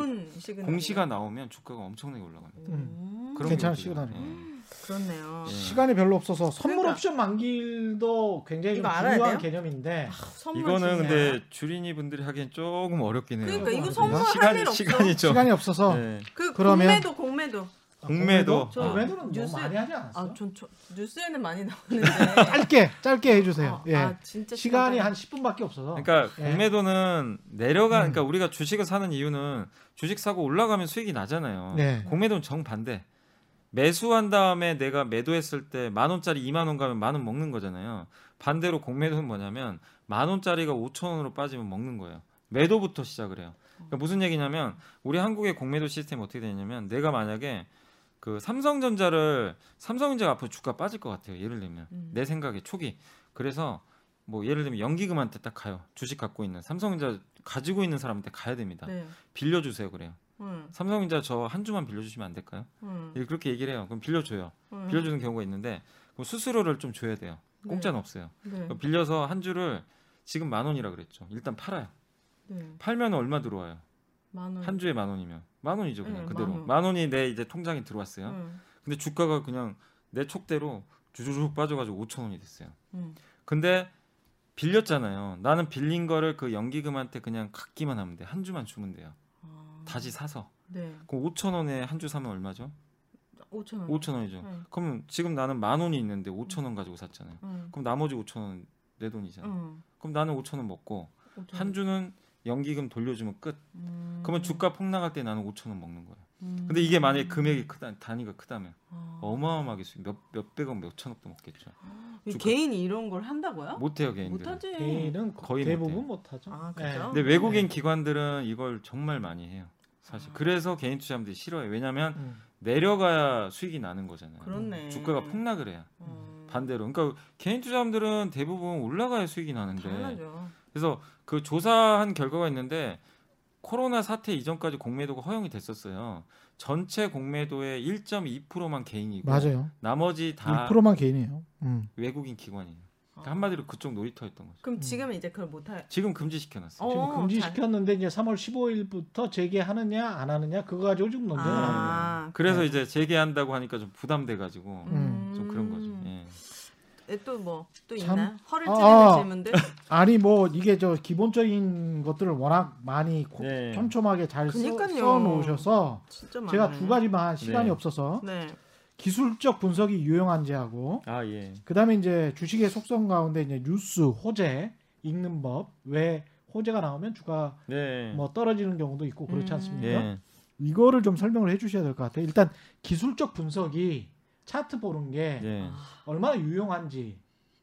공시가 나오면 주가가 엄청나게 올라갑니다. 음. 그런 괜찮은. 시그널이에요. 예. 그렇네요. 예. 시간이 별로 없어서 선물 그러니까. 옵션 만길도 굉장히 중요한? 개념인데 아, 이거는 진짜. 근데 주린이 분들이 하기엔 조금 어렵긴 해요. 그러니까 이거 음. 선물 시간이 할일 없어. 시간이 없어서 네. 그 그러면- 공매도 공매도. 공매도. 저 아. 공매도는 너무 뉴스- 많이 하지 않았어? 아, 전 저, 뉴스에는 많이 나오는데. 짧게 짧게 해주세요. 아, 예. 아, 진짜 시간이 시간 한 10분밖에 없어서. 그러니까 예. 공매도는 내려가 음. 그러니까 우리가 주식을 사는 이유는 주식 사고 올라가면 수익이 나잖아요. 네. 공매도는 정반대. 매수한 다음에 내가 매도했을 때 만 원짜리 2만 원 가면 만 원 먹는 거잖아요. 반대로 공매도는 뭐냐면 만 원짜리가 5천 원으로 빠지면 먹는 거예요. 매도부터 시작을 해요. 그러니까 무슨 얘기냐면 우리 한국의 공매도 시스템이 어떻게 되냐면 내가 만약에 그 삼성전자를 삼성전자가 앞으로 주가 빠질 것 같아요. 예를 들면 음. 내 생각에 초기 그래서 뭐 예를 들면 연기금한테 딱 가요. 주식 갖고 있는 삼성전자 가지고 있는 사람한테 가야 됩니다. 네. 빌려주세요 그래요. 응. 삼성전자 저 한 주만 빌려주시면 안 될까요? 응. 예, 그렇게 얘기를 해요. 그럼 빌려줘요. 응. 빌려주는 경우가 있는데 그럼 수수료를 좀 줘야 돼요. 공짜는 네. 없어요. 네. 빌려서 한 주를 지금 만 원이라 그랬죠. 일단 팔아요. 네. 팔면 얼마 들어와요? 만 원. 한 주에 만 원이면 만 원이죠 그냥 네, 그대로 만 원. 만 원이 내 이제 통장에 들어왔어요. 응. 근데 주가가 그냥 내 촉대로 주주쭉 빠져가지고 5천 원이 됐어요. 응. 근데 빌렸잖아요. 나는 빌린 거를 그 연기금한테 그냥 갖기만 하면 돼. 한 주만 주면 돼요. 아. 다시 사서. 네. 그럼 5천 원에 한 주 사면 얼마죠? 5천 원. 5천 원이죠. 네. 그럼 지금 나는 만 원이 있는데 5천 원 가지고 샀잖아요. 응. 그럼 나머지 5천 원 내 돈이잖아요. 응. 그럼 나는 5천 원 먹고 5천 한 원. 주는 연기금 돌려주면 끝. 음. 그러면 주가 폭락할 때 나는 5천 원 먹는 거예요. 음. 근데 이게 만약에 금액이 크다 단위가 크다면 아. 어마어마하게 몇 몇백억 몇천억도 먹겠죠. 주가- 개인이 이런 걸 한다고요? 못해요 개인들은. 못하지. 개인은 거의 대부분. 못하죠. 아, 예. 그죠? 근데 외국인 기관들은 이걸 정말 많이 해요. 사실 아. 그래서 개인 투자자들이 싫어해요. 왜냐하면 음. 내려가야 수익이 나는 거잖아요. 그렇네. 주가가 폭락을 해요. 음. 반대로. 그러니까 개인 투자자들은 대부분 올라가야 수익이 나는데. 당연하죠. 그래서 그 조사한 결과가 있는데 코로나 사태 이전까지 공매도가 허용이 됐었어요. 전체 공매도의 1.2%만 개인이고 맞아요. 나머지 다 1%만 개인이에요. 음. 외국인 기관이에요. 그러니까 아. 한마디로 그쪽 놀이터였던 거죠. 그럼 음. 지금은 이제 그걸 못 할. 지금 금지시켜놨어요. 어, 지금 잘- 금지시켰는데 이제 3월 15일부터 재개하느냐 안 하느냐 그거 가지고 지금 논쟁을 하는 거예요. 아, 그래서 네. 이제 재개한다고 하니까 좀 부담돼가지고 음. 좀. 또 뭐또 참- 있나요? 허를 아, 찌르는 아. 질문들. 아니 뭐 이게 저 기본적인 것들을 워낙 많이 고- 네. 촘촘하게 잘 써, 그러니까요. 써 놓으셔서. 제가 두 가지만 시간이 네. 없어서 네. 기술적 분석이 유용한지하고 아 예. 그다음에 이제 주식의 속성 가운데 이제 뉴스 호재 읽는 법 왜 호재가 나오면 주가 네. 뭐 떨어지는 경우도 있고 그렇지 음. 않습니까? 예. 이거를 좀 설명을 해주셔야 될 것 같아요. 일단 기술적 분석이 차트 보는 게 예. 아. 얼마나 유용한지.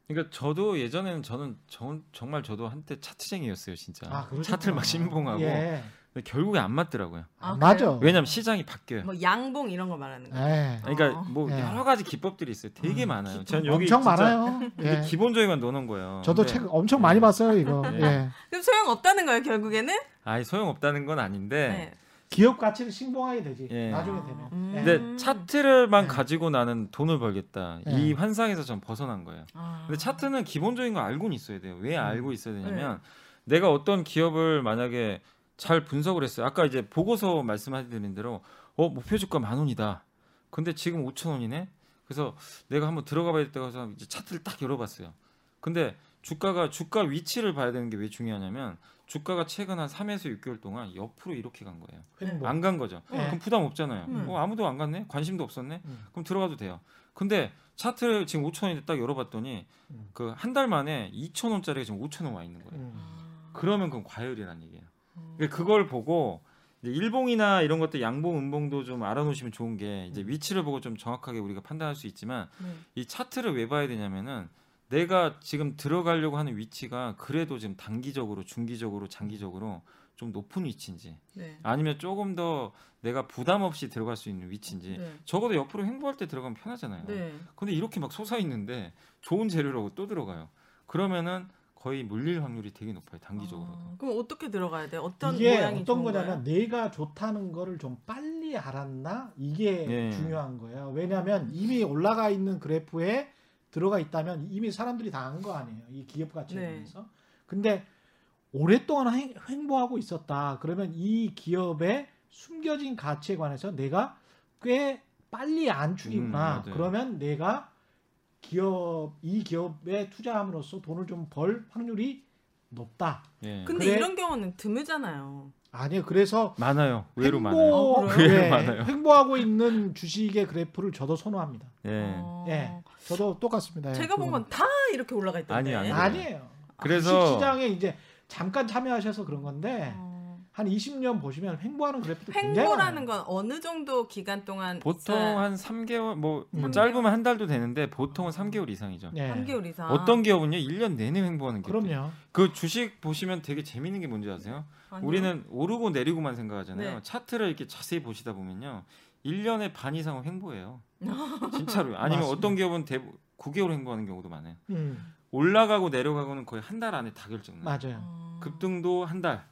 그러니까 저도 예전에는 저는 정, 정말 저도 한때 차트쟁이였어요, 진짜. 아. 차트를 막 신봉하고. 예. 결국에 안 맞더라고요. 아, 맞아. 왜냐면 시장이 바뀌어요. 뭐 양봉 이런 거 말하는 거. 예. 그러니까 어. 뭐 예. 여러 가지 기법들이 있어요. 되게 음, 많아요. 전 여기 엄청 많아요. 예. 기본적인만 노는 거예요. 저도 근데 책 엄청 네. 많이 봤어요 이거. 네. 예. 그럼 소용 없다는 거예요 결국에는. 아예 소용 없다는 건 아닌데. 네. 기업 가치를 신봉하게 되지. 예. 나중에 되면. 음. 예. 근데 차트를만 네. 가지고 나는 돈을 벌겠다. 네. 이 환상에서 전 벗어난 거예요. 아. 근데 차트는 기본적인 거 알고는 있어야 돼요. 왜 음. 알고 있어야 네. 되냐면 내가 어떤 기업을 만약에 잘 분석을 했어요. 아까 이제 보고서 말씀하신 대로 어 목표 주가 만 원이다. 근데 지금 5천 원이네. 그래서 내가 한번 들어가 봐야겠다고 해서 이제 차트를 딱 열어봤어요. 근데 주가가 주가 위치를 봐야 되는 게 왜 중요하냐면 주가가 최근 한 3에서 6개월 동안 옆으로 이렇게 간 거예요. 횡보. 안간 거죠. 네. 그럼 부담 없잖아요. 음. 어, 아무도 안 갔네. 관심도 없었네. 음. 그럼 들어가도 돼요. 근데 차트를 지금 5천 원인데 딱 열어봤더니 음. 그한 달 만에 2천 원짜리가 지금 5천 원 와 있는 거예요. 음. 그러면 그건 과열이라는 얘기예요. 음. 그러니까 그걸 보고 이제 일봉이나 이런 것들 양봉, 음봉도 좀 알아놓으시면 좋은 게 이제 위치를 보고 좀 정확하게 우리가 판단할 수 있지만 네. 이 차트를 왜 봐야 되냐면은 내가 지금 들어가려고 하는 위치가 그래도 지금 단기적으로, 중기적으로, 장기적으로 좀 높은 위치인지 네. 아니면 조금 더 내가 부담 없이 들어갈 수 있는 위치인지 네. 적어도 옆으로 횡보할 때 들어가면 편하잖아요. 네. 근데 이렇게 막 솟아 있는데 좋은 재료라고 또 들어가요. 그러면은 거의 물릴 확률이 되게 높아요. 단기적으로도. 아, 그럼 어떻게 들어가야 돼? 어떤 이게 모양이 어떤 좋은 거냐면 거예요? 내가 좋다는 거를 좀 빨리 알았나 이게 예. 중요한 거예요. 왜냐하면 이미 올라가 있는 그래프에 들어가 있다면 이미 사람들이 다안거 아니에요. 이 기업 가치에 네. 대해서. 근데 오랫동안 횡- 횡보하고 있었다. 그러면 이 기업의 숨겨진 가치에 관해서 내가 꽤 빨리 안 음, 추리구나. 맞아요. 그러면 내가 기업 이 기업에 투자함으로써 돈을 좀 벌 확률이 높다. 예. 근데 그래. 이런 경우는 드물잖아요. 아니요. 그래서 많아요. 의외로 횡보, 많아요. 어, 의외로 많아요. 횡보하고 있는 주식의 그래프를 저도 선호합니다. 예. 어, 예, 저도 똑같습니다. 예, 제가 본 그건. 건다 이렇게 올라가 있던데. 아니, 아니. 아니에요. 그래서- 주식 시장에 이제 잠깐 참여하셔서 그런 건데 어. 한 20년 보시면 횡보하는 그래프도 굉장히 횡보라는. 건 어느 정도 기간 동안 보통 있어야- 한 3개월 뭐, 뭐 음. 짧으면 한 달도 되는데 보통은 3개월 이상이죠. 예. 3개월 이상. 어떤 기업은요 1년 내내 횡보하는 기업. 그럼요. 그 주식 보시면 되게 재밌는 게 뭔지 아세요? 아니요. 우리는 오르고 내리고만 생각하잖아요. 네. 차트를 이렇게 자세히 보시다 보면요. 1년에 반 이상은 횡보해요. 진짜로요. 아니면 맞습니다. 어떤 기업은 대부 9개월 횡보하는 경우도 많아요. 음, 올라가고 내려가고는 거의 한 달 안에 다 결정나요. 맞아요. 어. 급등도 한 달,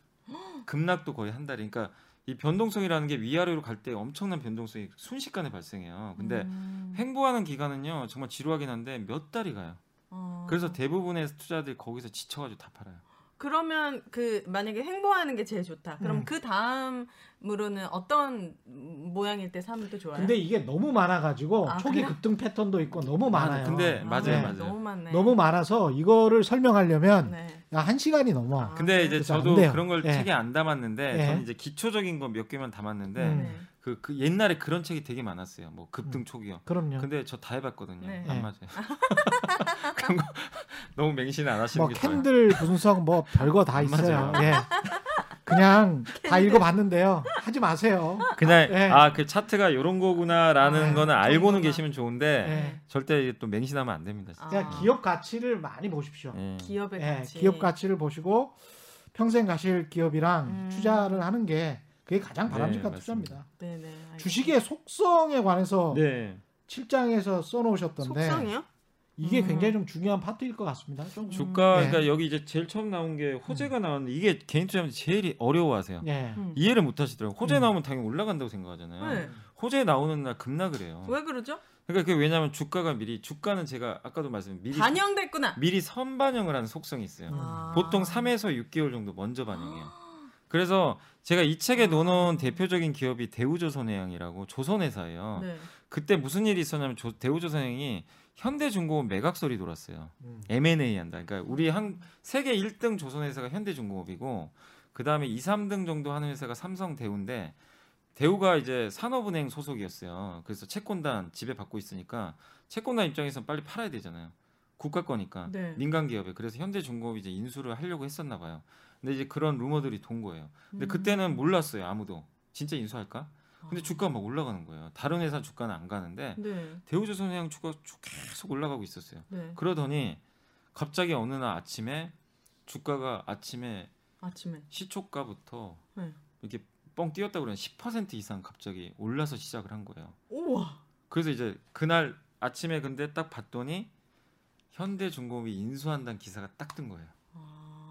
급락도 거의 한 달. 그러니까 이 변동성이라는 게 위아래로 갈 때 엄청난 변동성이 순식간에 발생해요. 근데 음. 횡보하는 기간은요 정말 지루하긴 한데 몇 달이 가요. 어. 그래서 대부분의 투자들이 거기서 지쳐가지고 다 팔아요. 그러면 그 만약에 횡보하는 게 제일 좋다. 그럼 음. 그 다음으로는 어떤 모양일 때 사면 또 좋아요? 근데 이게 너무 많아가지고 아, 초기 그래요? 급등 패턴도 있고 너무 많아요. 근데 아, 맞아요, 네. 맞아요. 너무 많네. 너무 많아서 이거를 설명하려면 네. 야, 한 시간이 넘어. 아. 근데 이제 저도. 그런 걸 예. 책에 안 담았는데 예. 저는 이제 기초적인 거 몇 개만 담았는데 음. 네. 그, 그 옛날에 그런 책이 되게 많았어요. 뭐 급등 음. 초기요. 그럼요. 근데 저 다 해봤거든요. 네. 안 네. 맞아요. 그런 거 너무 맹신 안 하시는 뭐게 좋아요. 캔들 분석 뭐 별거 다안 있어요. 맞아요. 예. 그냥 다 읽어봤는데요. 하지 마세요. 그냥 예. 아그 차트가 이런 거구나라는 아, 거는 알고는 정도만. 계시면 좋은데 예. 절대 또 맹신하면 안 됩니다. 진짜. 그냥 아. 기업 가치를 많이 보십시오. 예. 기업의 예, 가치. 기업 가치를 보시고 평생 가실 기업이랑 음. 투자를 하는 게 그게 가장 네, 바람직한 맞습니다. 투자입니다. 네네. 알겠습니다. 주식의 속성에 관해서 네. 7장에서 써놓으셨던데 속성이요? 이게 음. 굉장히 좀 중요한 파트일 것 같습니다. 좀 주가 네. 그러니까 여기 이제 제일 처음 나온 게 호재가 나왔는데 이게 개인 투자하면 제일 어려워하세요. 예. 음. 이해를 못 하시더라고요. 호재 음. 나오면 당연히 올라간다고 생각하잖아요. 네. 호재 나오는 날 급락을 해요. 왜 그러죠? 그러니까 그게 왜냐하면 주가가 미리 주가는 제가 아까도 말씀 미리 반영됐구나. 미리 선반영을 하는 속성이 있어요. 아. 보통 3에서 6개월 정도 먼저 반영해요. 그래서 제가 이 책에 놓은 대표적인 기업이 대우조선해양이라고 조선회사예요. 네. 그때 무슨 일이 있었냐면 조- 대우조선해양이 현대중공업 매각설이 돌았어요. 음. M&A 한다. 그러니까 우리 한 세계 1등 조선회사가 현대중공업이고 그 다음에 2, 3등 정도 하는 회사가 삼성 대우인데 대우가 이제 산업은행 소속이었어요. 그래서 채권단 지배 받고 있으니까 채권단 입장에서는 빨리 팔아야 되잖아요. 국가 거니까 네. 민간 기업에 그래서 현대중공업이 이제 인수를 하려고 했었나 봐요. 근데 이제 그런 루머들이 돈 거예요. 근데 음. 그때는 몰랐어요 아무도 진짜 인수할까? 근데 아. 주가가 막 올라가는 거예요. 다른 회사 주가는 안 가는데 네. 대우조선해양 주가 쭉 계속 올라가고 있었어요. 네. 그러더니 갑자기 어느 날 아침에 주가가 아침에 아침에. 시초가부터 네. 이렇게 뻥 뛰었다 그러면 10% 이상 갑자기 올라서 시작을 한 거예요. 우와. 그래서 이제 그날 아침에 근데 딱 봤더니 현대중공업이 인수한다는 기사가 딱 뜬 거예요.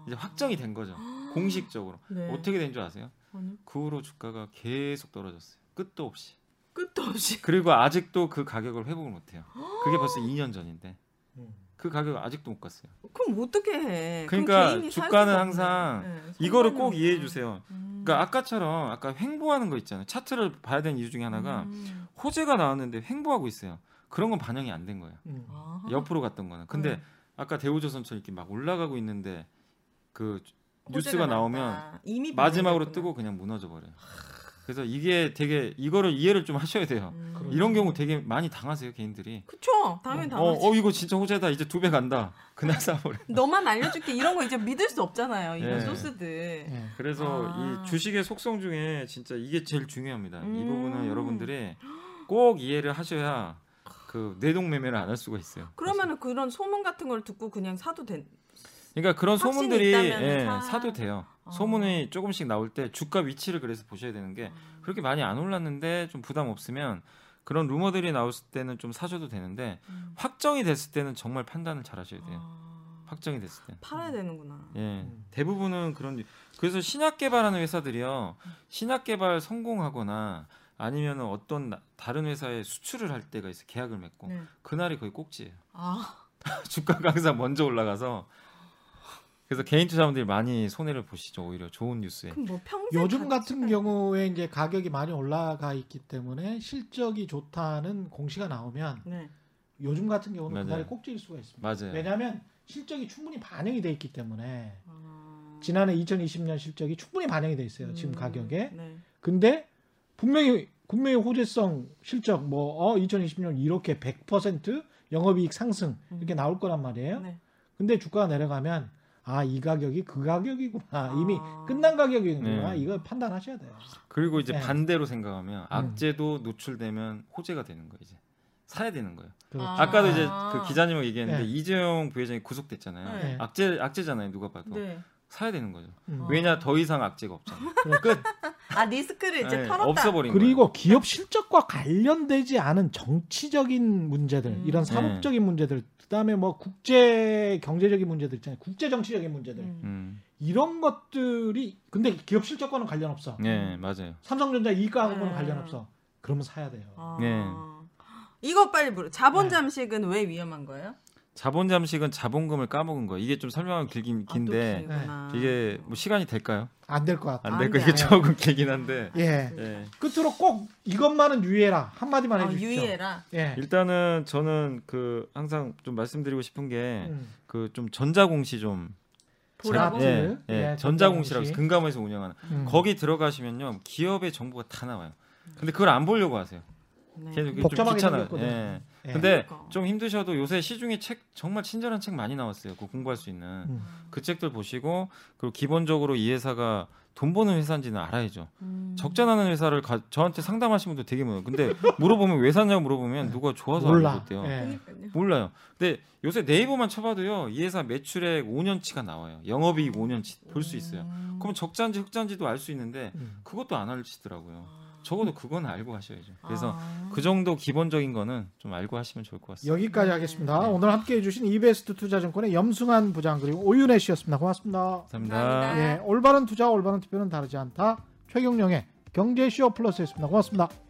아. 이제 확정이 된 거죠. 공식적으로. 네. 어떻게 된 줄 아세요? 아니, 그 후로 주가가 계속 떨어졌어요. 끝도 없이. 끝도 없이. 그리고 아직도 그 가격을 회복을 못 해요. 그게 벌써 2년 전인데 음. 그 가격을 아직도 못 갔어요. 그럼 어떻게 해? 그러니까 주가는 항상. 네, 이거를 꼭 이해해. 주세요. 음. 그러니까 아까처럼 아까 횡보하는 거 있잖아요. 차트를 봐야 되는 이유 중에 하나가 음. 호재가 나왔는데 횡보하고 있어요. 그런 건 반영이 안 된 거예요. 음. 아하. 옆으로 갔던 거는. 근데 네. 아까 대우조선처럼 이렇게 막 올라가고 있는데 그 뉴스가 나오면 마지막으로. 뜨고 그냥 무너져 버려요. 그래서 이게 되게 이거를 이해를 좀 하셔야 돼요. 음. 이런 경우 되게 많이 당하세요 개인들이. 그쵸 당연히 어, 당하지 어 이거 진짜 호재다 이제 두 배 간다. 그날 사버려. 너만 알려줄게 이런 거 이제 믿을 수 없잖아요 이런 예. 소스들 예. 그래서 아. 이 주식의 속성 중에 진짜 이게 제일 중요합니다. 이 음. 부분은 여러분들이 꼭 이해를 하셔야 그 내동매매를 안 할 수가 있어요. 그러면은 그런 소문 같은 걸 듣고 그냥 사도 된 그러니까 그런 소문들이 예, 사- 사도 돼요. 아. 소문이 조금씩 나올 때 주가 위치를 그래서 보셔야 되는 게 음. 그렇게 많이 안 올랐는데 좀 부담 없으면 그런 루머들이 나올 때는 좀 사셔도 되는데 음. 확정이 됐을 때는 정말 판단을 잘 하셔야 돼요. 아, 확정이 됐을 때. 팔아야 되는구나 예. 음. 대부분은 그런 그래서 신약 개발하는 회사들이요. 신약 개발 성공하거나 아니면 어떤 나- 다른 회사에 수출을 할 때가 있어 요 계약을 맺고 네. 그날이 거의 꼭지예요. 아 주가가 항상 먼저 올라가서 그래서 개인 투자분들이 많이 손해를 보시죠. 오히려 좋은 뉴스에. 그럼 뭐 평생 요즘 같은? 경우에 이제 가격이 많이 올라가 있기 때문에 실적이 좋다는 공시가 나오면 네. 요즘 같은 경우는 맞아요. 그날이 꼭지일 수가 있습니다. 맞아요. 왜냐하면 실적이 충분히 반영이 돼 있기 때문에 아. 지난해 2020년 실적이 충분히 반영이 돼 있어요. 지금 음, 가격에. 네. 근데 분명히 분명히 호재성 실적 뭐 어, 2020년 이렇게 100% 영업이익 상승 이렇게 나올 거란 말이에요. 네. 근데 주가가 내려가면 아 이 가격이 그 가격이구나 이미 아. 끝난 가격이구나 네. 이걸 판단하셔야 돼요. 그리고 이제 네. 반대로 생각하면 악재도 노출되면 호재가 되는 거예요. 이제 사야 되는 거예요. 그렇죠. 아. 아까도 이제 그 기자님하고 얘기했는데 네. 이재용 부회장이 구속됐잖아요. 네. 악재 악재잖아요. 누가 봐도 네. 사야 되는 거죠. 음. 왜냐 더 이상 악재가 없잖아요. 끝. 아 리스크를 이제 네, 털었다. 없어버린 거예요. 그리고 기업 실적과 관련되지 않은 정치적인 문제들, 음. 이런 사법적인 문제들, 그다음에 뭐 국제 경제적인 문제들 있잖아요. 국제 정치적인 문제들. 음. 음. 이런 것들이 근데 기업 실적과는 관련 없어. 네 맞아요. 삼성전자 이익과는 음. 관련 없어. 그러면 사야 돼요. 아. 네. 이거 빨리 물어. 자본 네. 잠식은 왜 위험한 거예요? 자본 잠식은 자본금을 까먹은 거예요. 이게 좀 설명은 길긴 아, 또 긴데 길구나. 이게 뭐 시간이 될까요? 안 될 것 같아. 안안될거 돼, 이게. 조금 길긴 한데. 예. 예. 끝으로 꼭 이것만은 유의해라. 한 마디만 아, 해주십시오. 유의해라. 예. 일단은 저는 그 항상 좀 말씀드리고 싶은 게그 음. 좀 전자공시 좀 보라고? 자, 예, 예, 예, 전자공시. 전자공시라고 해서 금감원에서 운영하는 음. 거기 들어가시면요 기업의 정보가 다 나와요. 근데 그걸 안 보려고 하세요. 네. 좀 복잡하게 귀찮아요. 생겼거든. 예. 예. 근데 그러니까. 좀 힘드셔도 요새 시중에 책 정말 친절한 책 많이 나왔어요. 그거 공부할 수 있는 음. 그 책들 보시고 그리고 기본적으로 이 회사가 돈 버는 회사인지는 알아야죠. 음. 적자 나는 회사를 가- 저한테 상담하신 분도 되게 많아요. 근데 물어보면 왜 샀냐고 물어보면 누가 좋아서 몰라. 알고 있대요. 예. 몰라요. 근데 요새 네이버만 쳐봐도요. 이 회사 매출액 5년치가 나와요. 영업이익 5년치 볼 수 있어요. 음. 그럼 적자인지 흑자인지도 알 수 있는데 음. 그것도 안 알려주시더라고요. 적어도 그건 알고 하셔야죠. 그래서 아. 그 정도 기본적인 거는 좀 알고 하시면 좋을 것 같습니다. 여기까지 하겠습니다. 오늘 함께 해 주신 이베스트 투자증권의 염승환 부장 그리고 오윤혜 씨였습니다. 고맙습니다. 감사합니다. 감사합니다. 예, 올바른 투자, 올바른 투표는 다르지 않다. 최경령의 경제쇼 플러스였습니다. 고맙습니다.